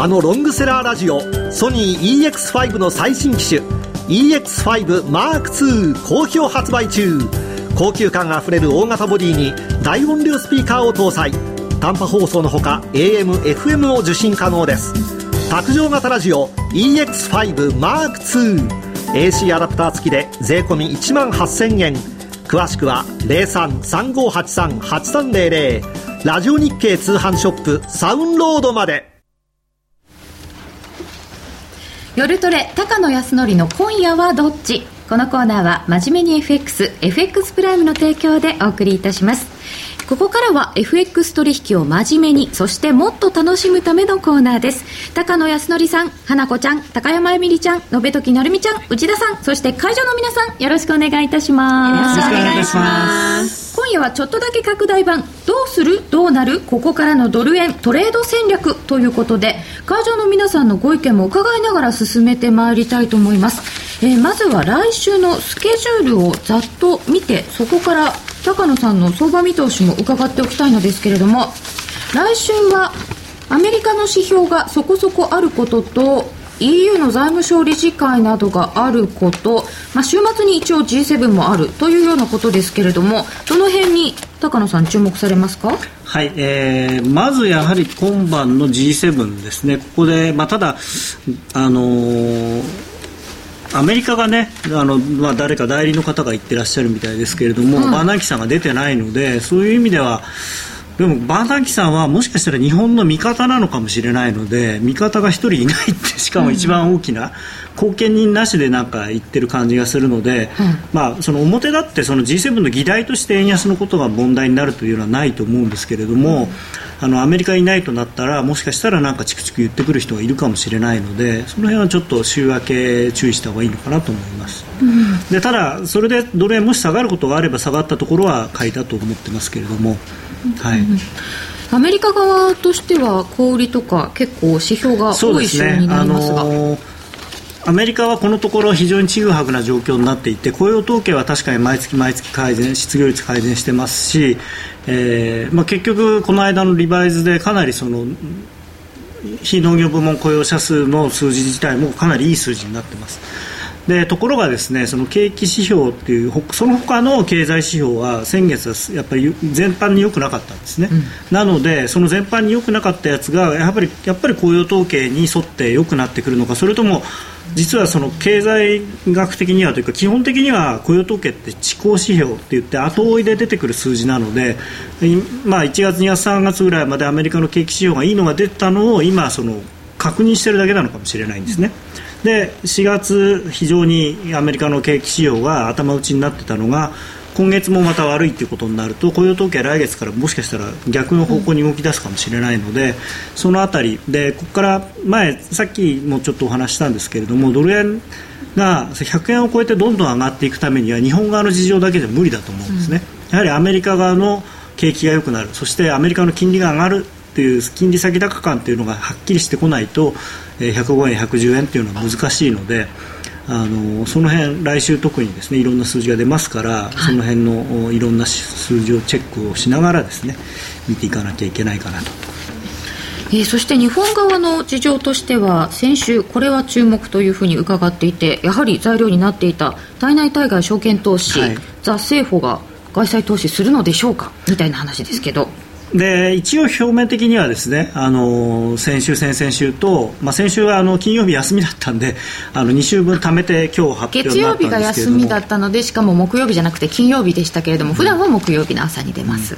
あのロングセラーラジオソニー EX5 の最新機種 EX5M2 好評発売中。高級感あふれる大型ボディに大音量スピーカーを搭載。短波放送のほか AM、FM を受信可能です。卓上型ラジオ EX5M2AC アダプター付きで税込1万8000円。詳しくは0335838300ラジオ日経通販ショップサウンロードまで。夜トレ高野康則の今夜はどっち？このコーナーは真面目に FX FX プライムの提供でお送りいたしますここからは FX 取引を真面目に、そしてもっと楽しむためのコーナーです。高野康則さん、花子ちゃん、高山えみりちゃん、延時成美ちゃん、内田さん、そして会場の皆さん、よろしくお願いいたします。よろしくお願いします。今夜はちょっとだけ拡大版、どうする？どうなる？ここからのドル円トレード戦略。ということで、会場の皆さんのご意見も伺いながら進めてまいりたいと思います。えー、まずは来週のスケジュールをざっと見て、そこから高野さんの相場見通しも伺っておきたいのですけれども来週はアメリカの指標がそこそこあることと EU の財務省理事会などがあること、まあ、週末に一応 G7 もあるというようなことですけれどもどの辺に高野さん注目されますか？はい、えー、まずやはり今晩の G7 ですね。ここで、まあ、ただあのーアメリカがねあの、まあ、誰か代理の方が言ってらっしゃるみたいですけれども、バーナンキさんが出てないのでそういう意味ではでもバーナンキさんはもしかしたら日本の味方なのかもしれないので味方が1人いないってしかも一番大きな、後見人なしでなんか言ってる感じがするので、うん、まあ、その表立ってその G7 の議題として円安のことが問題になるというのはないと思うんですけれども、うんあのアメリカいないとなったらもしかしたらなんかチクチク言ってくる人がいるかもしれないのでその辺はちょっと週明け注意した方がいいのかなと思います、うん、でただ、それでドル円もし下がることがあれば下がったところは買いだと思ってますけれども、はい、アメリカ側としては小売りとか結構指標が多い週になりますが。アメリカはこのところ非常にちぐはぐな状況になっていて雇用統計は確かに毎月毎月改善失業率改善してますし、えーまあ、結局、この間のリバイズでかなりその非農業部門雇用者数の数字自体もかなりいい数字になっています。でところがですねその景気指標っていうその他の経済指標は先月はやっぱり全般に良くなかったんですね、うん、なのでその全般に良くなかったやつがやっぱりやっぱり雇用統計に沿って良くなってくるのかそれとも実はその経済学的にはというか基本的には雇用統計って地高指標って言って後追いで出てくる数字なので、まあ、1月、2月、3月ぐらいまでアメリカの景気指標がいいのが出たのを今その確認してるだけなのかもしれないんですね。で4月、非常にアメリカの景気指標が頭打ちになってたのが今月もまた悪いということになると雇用統計は来月からもしかしたら逆の方向に動き出すかもしれないので、そのあたりでここから前さっきもちょっとお話したんですけれどもドル円が100円を超えてどんどん上がっていくためには日本側の事情だけで無理だと思うんですね。やはりアメリカ側の景気が良くなるそしてアメリカの金利が上がるという金利先高感というのがはっきりしてこないと105円、110円というのは難しいので。あのその辺来週特にですねいろんな数字が出ますから、はい、その辺のいろんな数字をチェックをしながらですね見ていかなきゃいけないかなと。えー、そして日本側の事情としては先週これは注目というふうに伺っていてやはり材料になっていた対内対外証券投資、はい、ザ・政府が外債投資するのでしょうかみたいな話ですけど。で一応、表面的にはですねあの先週、先々週と、まあ、先週はあの金曜日休みだったんであの2週分貯めて今日発表月曜日が休みだったのでしかも木曜日じゃなくて金曜日でしたけれども普段は木曜日の朝に出ます、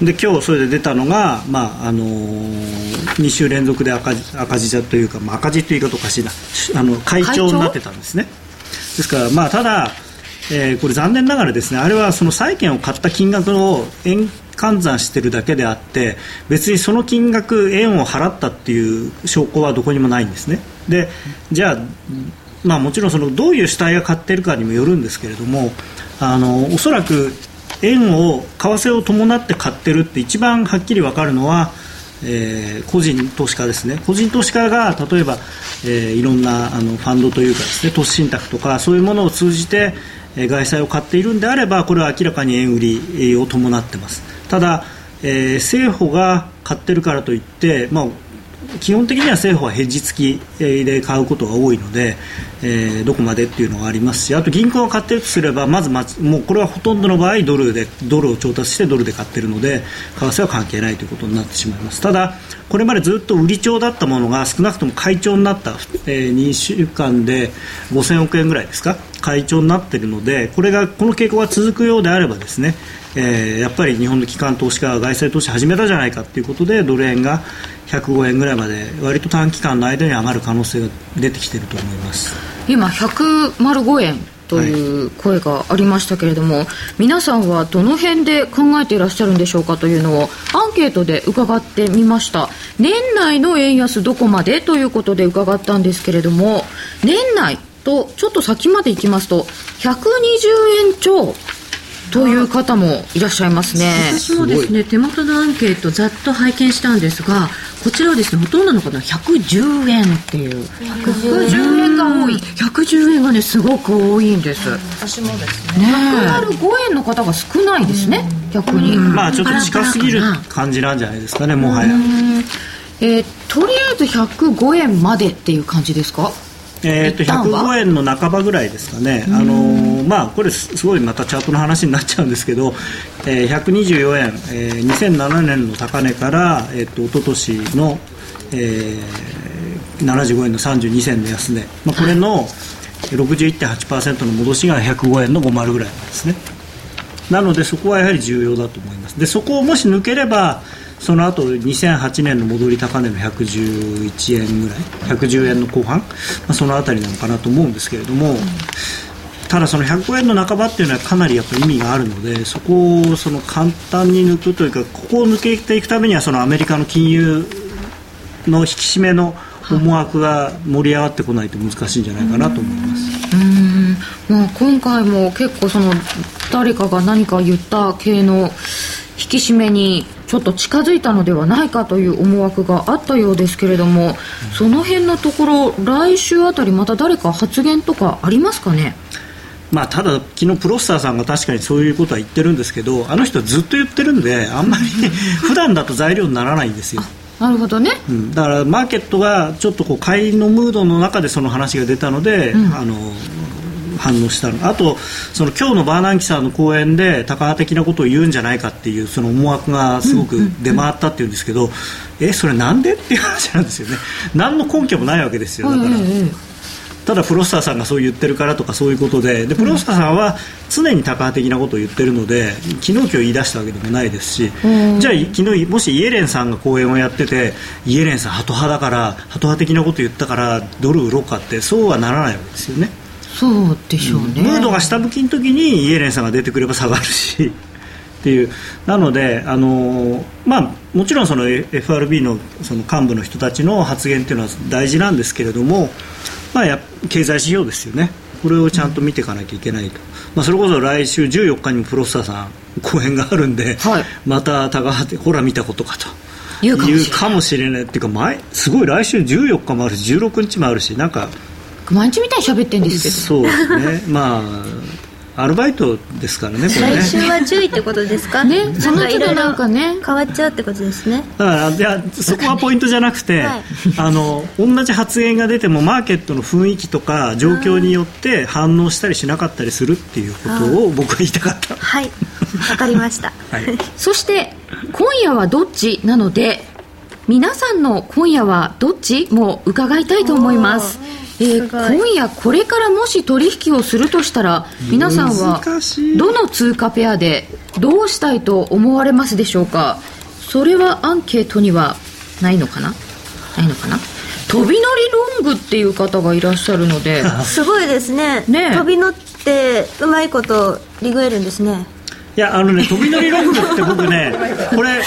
うん、で今日それで出たのが、まああの2週連続で赤赤字というか、まあ、赤字という言い方おかしいな。あの会長になってたんですね。ですから、まあ、ただえー、これ残念ながらですねあれはその債券を買った金額を円換算してるだけであって別にその金額円を払ったっていう証拠はどこにもないんですね。でじゃあまあ、もちろんそのどういう主体が買っているかにもよるんですけれどもあのおそらく円を為替を伴って買ってるって一番はっきり分かるのは、えー、個人投資家ですね。個人投資家が例えば、えー、いろんなあのファンドというかですね投資信託とかそういうものを通じて外債を買っているんであればこれは明らかに円売りを伴ってます。ただ、えー、政府が買ってるからといって、まあ、基本的には政府はヘッジ付きで買うことが多いので、えー、どこまでっていうのがありますしあと銀行が買っているとすればまずまもうこれはほとんどの場合ドルでドルを調達してドルで買っているので為替は関係ないということになってしまいます。ただこれまでずっと売り帳だったものが少なくとも買い帳になった、えー、2週間で5000億円ぐらいですか買い帳になっているのでこれがこの傾向が続くようであればですね、えー、やっぱり日本の機関投資家が外債投資始めたじゃないかということでドル円が105円ぐらいまで割と短期間の間に上がる可能性が出てきていると思います。今105円という声がありましたけれども、はい、皆さんはどの辺で考えていらっしゃるんでしょうかというのをアンケートで伺ってみました。年内の円安どこまでということで伺ったんですけれども年内とちょっと先まで行きますと120円超という方もいらっしゃいますね。私もですね手元のアンケートざっと拝見したんですがこちらはですねほとんどの方は110円っていう。110円が多い。110円がねすごく多いんです。私もですね。105円の方が少ないですね逆に。まあちょっと近すぎる感じなんじゃないですかねもはや。えー、とりあえず105円までっていう感じですか？えー、と105円の半ばぐらいですかね、あのー、まあ、これ、すごいまたチャートの話になっちゃうんですけど、えー、124円、えー、2007年の高値から、えー、と一昨年の、えー、75円の32銭の安値、まあ、これの61.8%の戻しが105円の50ぐらいなんですね。なのでそこはやはり重要だと思います。でそこをもし抜ければその後2008年の戻り高値の111円ぐらい110円の後半、まあ、その辺りなのかなと思うんですけれども、ただその105円の半ばっていうのはかなりやっぱ意味があるのでそこをその簡単に抜くというかここを抜けていくためにはそのアメリカの金融の引き締めの思惑が盛り上がってこないと難しいんじゃないかなと思います。うんまあ、今回も結構その誰かが何か言った系の引き締めにちょっと近づいたのではないかという思惑があったようですけれども、その辺のところ来週あたりまた誰か発言とかありますかね？まあ、ただ、昨日プロスターさんが確かにそういうことは言ってるんですけどあの人はずっと言ってるんであんまり 普段だと材料にならないんですよ。なるほどね、うん、だからマーケットがちょっとこう買いのムードの中でその話が出たので、うん、あの反応したの。あとその今日のバーナンキさんの講演で高派的なことを言うんじゃないかっていうその思惑がすごく出回ったっていうんですけど、えそれなんでっていう話なんですよね。何の根拠もないわけですよだから。ただプロスターさんがそう言ってるからとかそういうことで。でプロスターさんは常にタカ派的なことを言ってるので昨日今日言い出したわけでもないですし。じゃあ昨日もしイエレンさんが講演をやっててイエレンさんハト派だからハト派的なこと言ったからドル売ろうかってそうはならないわけですよね。そうでしょうね、ムードが下向きの時にイエレンさんが出てくれば下がるし。っていう。なのであの、まあ、もちろんその FRB のその幹部の人たちの発言というのは大事なんですけれども、まあ、や経済指標ですよね。これをちゃんと見ていかなきゃいけないと、まあ、それこそ来週14日にもプロスターさん講演があるんで、はい、また高橋ほら見たことかと。言うかもしれない。っていうか前すごい来週14日もあるし16日もあるしなんか毎日みたいに喋ってんですけどそうですねまあアルバイトですからね、これね。来週は注意ってことですか？ね、その都度なんかね。変わっちゃうってことですね。だから、いや、そこはポイントじゃなくて、はい、あの、同じ発言が出ても、マーケットの雰囲気とか、状況によって反応したりしなかったりするっていうことを僕は言いたかった。はい。わかりました。はい、そして、今夜はどっち？なので、皆さんの今夜はどっち？も伺いたいと思います。えー、今夜これからもし取引をするとしたら皆さんはどの通貨ペアでどうしたいと思われますでしょうか？それはアンケートにはないのかな？ないのかな？飛び乗りロングっていう方がいらっしゃるので。すごいですね。ね飛び乗ってうまいことリグエるんですねいやあのね飛び乗りロングって僕ねこれ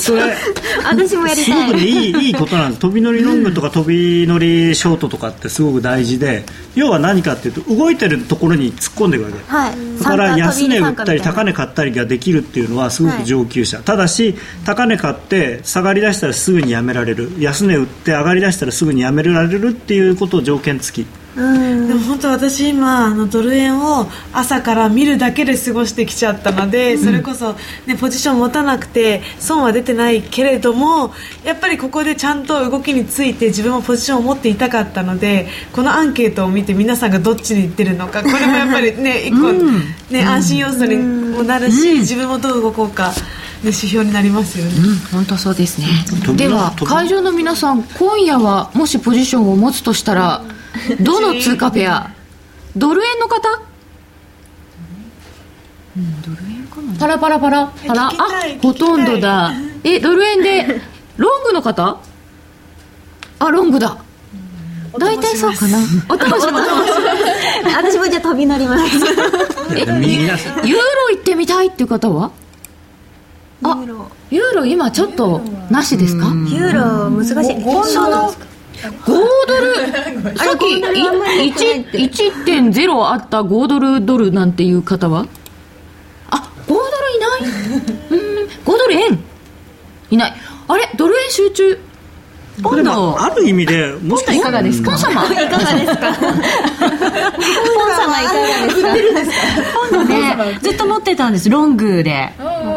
それ私もやりたい。すごくねいいいいことなんです。飛び乗りロングとか飛び乗りショートとかってすごく大事で要は何かっていうと動いてるところに突っ込んでいくわけ、はい、だから安値売ったり高値買ったりができるっていうのはすごく上級者、はい、ただし高値買って下がりだしたらすぐにやめられる。安値売って上がりだしたらすぐにやめられるっていうことを条件付きでも本当私今あのドル円を朝から見るだけで過ごしてきちゃったのでそれこそ、ね、ポジション持たなくて損は出てないけれどもやっぱりここでちゃんと動きについて自分もポジションを持っていたかったのでこのアンケートを見て皆さんがどっちに行ってるのかこれもやっぱりね一個、ね、安心要素にもなるし、自分もどう動こうか。指標になりますよね、うん、本当そうですね。では会場の皆さん今夜はもしポジションを持つとしたら どの通貨ペア？ドル円の方？うんドル円かな。パラパラパラ？パラ？あほとんどだ。えドル円で ロングの方？あロングだ。大体そうかな。お私もじゃあ飛び乗ります。皆さんユーロ行ってみたいっていう方は？あユーロ。今ちょっとなしですか？ユーロ難しい。5ドル？さっきい1.0あった5ドルドルなんていう方は？あ5ドルいない？うん。5ドル円？いない。あれ？ドル円集中？これもある意味でもしかいかがですか？様 いかがですか？ポン様いかがですか？今度ね。ずっと持ってたんです。ロングで。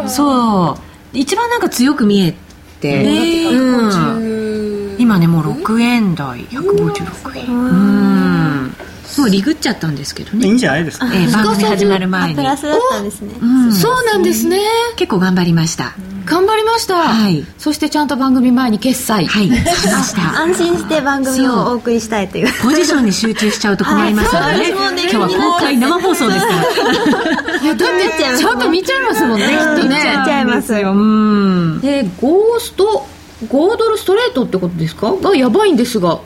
そう。一番なんか強く見えて、うん、今ねもう6円台。156円。うん。もうリグっちゃったんですけどね。いいんじゃないですか？えー番組始まる前に。プラスだったんですね。うん。そうなんですね。結構頑張りました頑張りました、はい。そしてちゃんと番組前に決済はい。しました。安心して番組をお送りしたいという。ポジションに集中しちゃうと困りますのでね。はい。今日は公開生放送ですから。いやだってちゃんと見ちゃいますもんねきっとね。見ちゃいますよ。うん。でゴースト5ドルストレートってことですか？がやばいんですが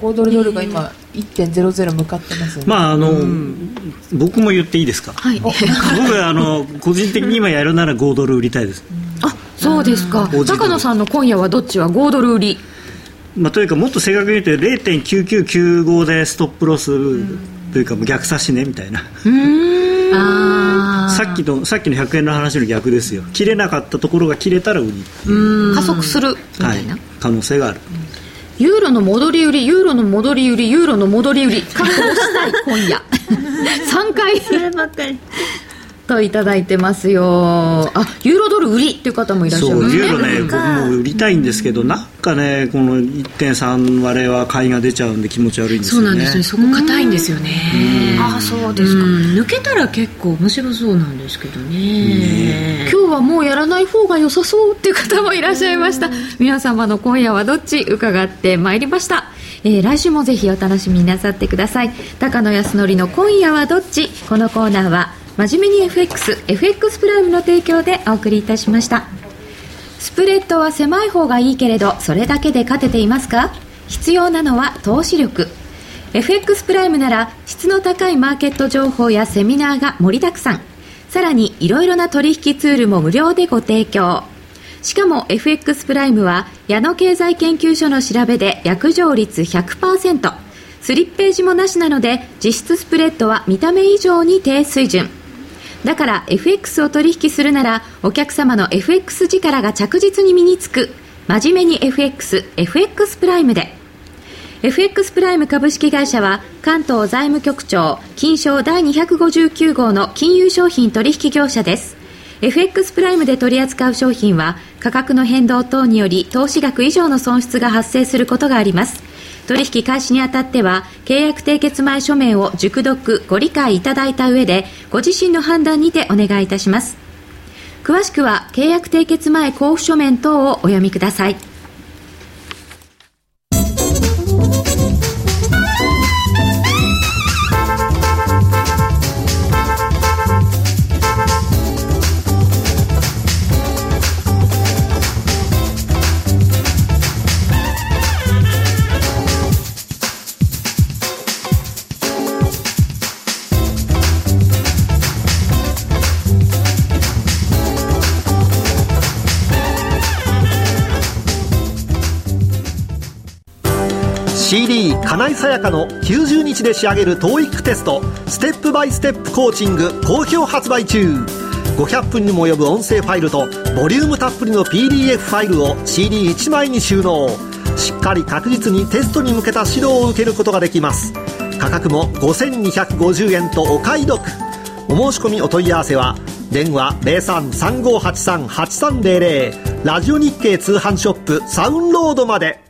5ドルドルが今1.00向かってますよね。まああの、僕も言っていいですか、はい。僕はあの個人的に今やるなら5ドル売りたいです、あそうですか。うん。高野さんの今夜はどっちは5ドル売り？まあ、というかもっと正確に言うと0.9995でストップロスというかもう逆差しねみたいな。あさっきのさっきの100円の話の逆ですよ。切れなかったところが切れたら売り。加速するみたはい。いな、可能性があるユーロの戻り売りユーロの戻り売りユーロの戻り売り。確保したい今夜。3回。そればっかりといただいてますよ。あユーロドル売りっていう方もいらっしゃそいうますね。ユーロね僕も売りたいんですけどなんかねこの1.3割れは買いが出ちゃうんで気持ち悪いんですよね。そうなんですねそこ硬いんですよね。あそうですか、うん。抜けたら結構面白そうなんですけどね。今日はもうやらない方が良さそうっていう方もいらっしゃいました。皆様の今夜はどっち伺ってまいりました、えー来週もぜひお楽しみになさってください。高野康則の今夜はどっち？このコーナーは真面目に FXFX プライムの提供でお送りいたしました。スプレッドは狭い方がいいけれどそれだけで勝てていますか？必要なのは投資力。FX プライムなら質の高いマーケット情報やセミナーが盛りだくさん。さらにいろいろな取引ツールも無料でご提供。しかも FX プライムは矢野経済研究所の調べで約定率100%スリッページもなしなので実質スプレッドは見た目以上に低水準。だから FX を取引するならお客様の FX 力が着実に身につく。真面目に FX、FX プライムで。FX プライム株式会社は関東財務局長金賞第259号の金融商品取引業者です。FX プライムで取り扱う商品は価格の変動等により投資額以上の損失が発生することがあります。取引開始にあたっては契約締結前書面を熟読ご理解いただいた上でご自身の判断にてお願いいたします。詳しくは契約締結前交付書面等をお読みください。CD 金井さやかの90日で仕上げる TOEIC テストステップバイステップコーチング好評発売中。500分にも及ぶ音声ファイルとボリュームたっぷりの PDF ファイルを CD1 枚に収納。しっかり確実にテストに向けた指導を受けることができます。価格も5250円とお買い得。お申し込みお問い合わせは電話0335838300ラジオ日経通販ショップサウンロードまで。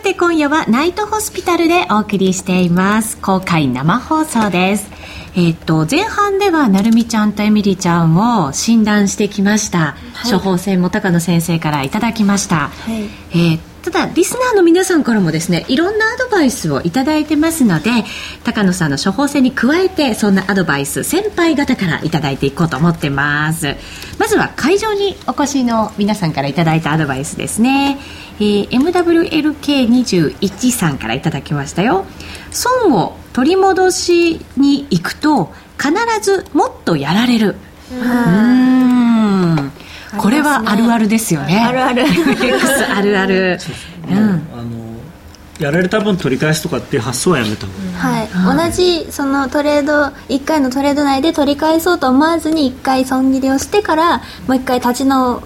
さて今夜はナイトホスピタルでお送りしています。公開生放送です。えっ、と前半ではなるみちゃんとエミリちゃんを診断してきました、はい、処方箋も高野先生からいただきました、はい、えー、ただリスナーの皆さんからもですねいろんなアドバイスをいただいてますので高野さんの処方箋に加えてそんなアドバイス先輩方からいただいていこうと思ってます。まずは会場にお越しの皆さんからいただいたアドバイスですね、えー、MWLK21 さんからいただきましたよ。損を取り戻しに行くと必ずもっとやられる。うん。これはあるあるですよね。あるある X あるある。うん、あのやられた分取り返すとかっていう発想はやめたはい、同じそのトレード1回のトレード内で取り返そうと思わずに1回損切りをしてからもう1回立ち直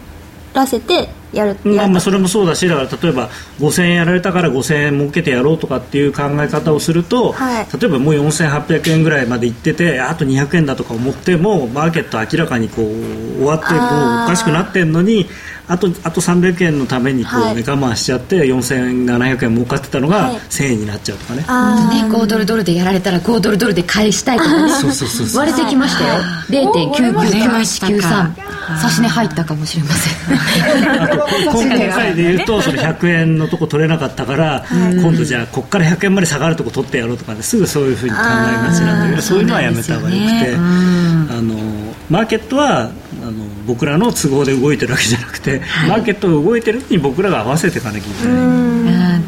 らせてやるまあ、まあそれもそうだしだから例えば5000円やられたから5000円儲けてやろうとかっていう考え方をすると、はい、例えばもう4800円ぐらいまで行っててあと200円だとか思ってもマーケット明らかにこう終わってこうおかしくなってるのにあとあと300円のためにこう、ね、はい、我慢しちゃって4700円儲かってたのが、1000円になっちゃうとかね。ね5ドルドルでやられたら5ドルドルで返したいとかね。そうそうそう割れてきましたよ。0.999193差し値入ったかもしれません。あ と今回で言うとその100円のとこ取れなかったから、今度じゃあここから100円まで下がるとこ取ってやろうとかねすぐそういうふうに考えがちなんだけどそういうのはやめた方がよくて、あのマーケットはあの僕らの都合で動いてるわけじゃなくて、はい、マーケットが動いてるに僕らが合わせていかなきゃいけない。うん。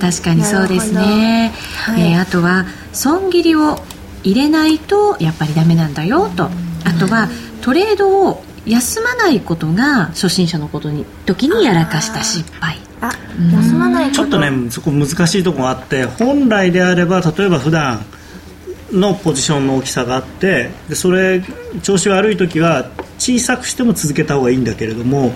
確かにそうですね、はい、えー、あとは損切りを入れないとやっぱりダメなんだよと。あとはトレードを休まないことが初心者のことに時にやらかした失敗。あ、休まないちょっとねそこ難しいところがあって本来であれば例えば普段のポジションの大きさがあってでそれ調子悪い時は小さくしても続けた方がいいんだけれども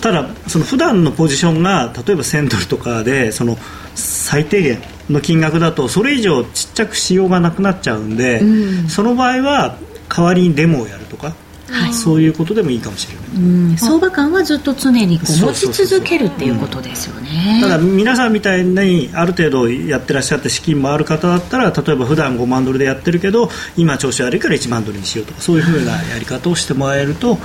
ただその普段のポジションが例えば1000ドルとかでその最低限の金額だとそれ以上ちっちゃくしようがなくなっちゃうんで、うん、その場合は代わりにデモをやるとかはい、そういうことでもいいかもしれない、うん、相場感はずっと常にこう持ち続けるっていうことですよね。ただ皆さんみたいにある程度やってらっしゃって資金もある方だったら例えば普段5万ドルでやってるけど今調子悪いから1万ドルにしようとかそういうふうなやり方をしてもらえると、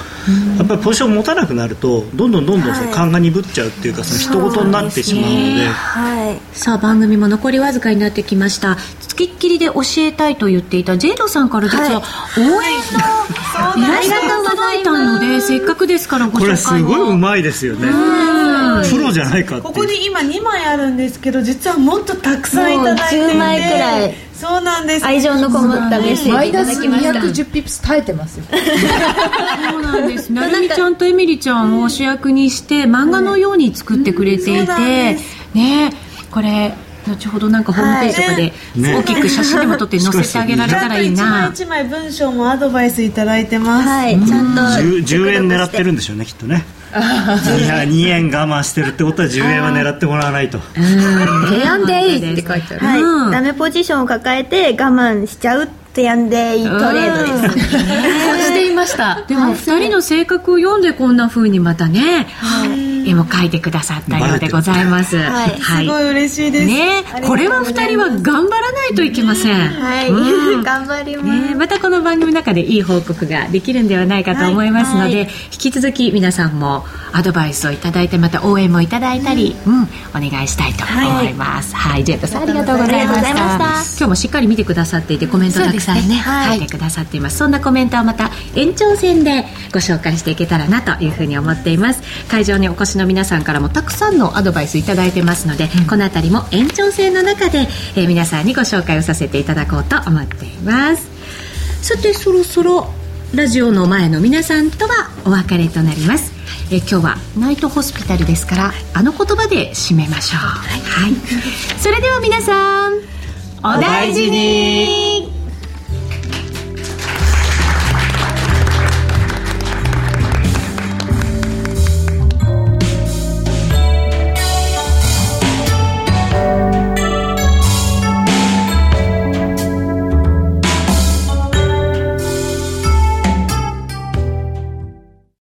やっぱりポジション持たなくなるとどんどんどんどんその勘が鈍っちゃうっていうか、その人事になってしまうので、はい、さあ番組も残りわずかになってきました。つきっきりで教えたいと言っていたジェイドさんから実は応援のイラストが届いたのでせっかくです。からご紹介これすごいうまいですよね。プロじゃないかここに今2枚あるんですけど実はもっとたくさんいただいていて。10枚くらい。そうなんです。愛情のこもったメッセージいただきました。マイナス210ピプス耐えてますよ。そうなんです。なるみちゃんとエミリちゃんを主役にして漫画のように作ってくれていて、ねこれ後ほどなんかホームページとかで大きく写真でも撮って載せてあげられたらいいな、一枚一枚文章もアドバイスいただいてます。はい。ちゃんと 10, 10円狙ってるんでしょうねきっとね。2円我慢してるってことは10円は狙ってもらわないと。提案でいいって書いてある、はい、ダメポジションを抱えて我慢しちゃう提案でいいトレードです、していました。でも2人の性格を読んでこんなふうにまたね、はい絵も描いてくださったようでございます。はい、すごい嬉しいです。ね、これは二人は頑張らないといけません。はい、うん、頑張ります、ね。またこの番組の中でいい報告ができるんではないかと思いますので、はいはい、引き続き皆さんもアドバイスをいただいてまた応援もいただいたり、うん、うん、お願いしたいと思います。はい、ジェットさんありがとうございました。今日もしっかり見てくださっていてコメントたくさんね、ねはい、書いてくださっています。そんなコメントはまた延長戦でご紹介していけたらなというふうに思っています。会場にお越しの皆さんからもたくさんのアドバイスいただいてますので、うん、この辺りも延長戦の中で、えー、皆さんにご紹介をさせていただこうと思っています。さてそろそろラジオの前の皆さんとはお別れとなります。え今日はナイトホスピタルですからあの言葉で締めましょう、はい、はい、それでは皆さんお大事に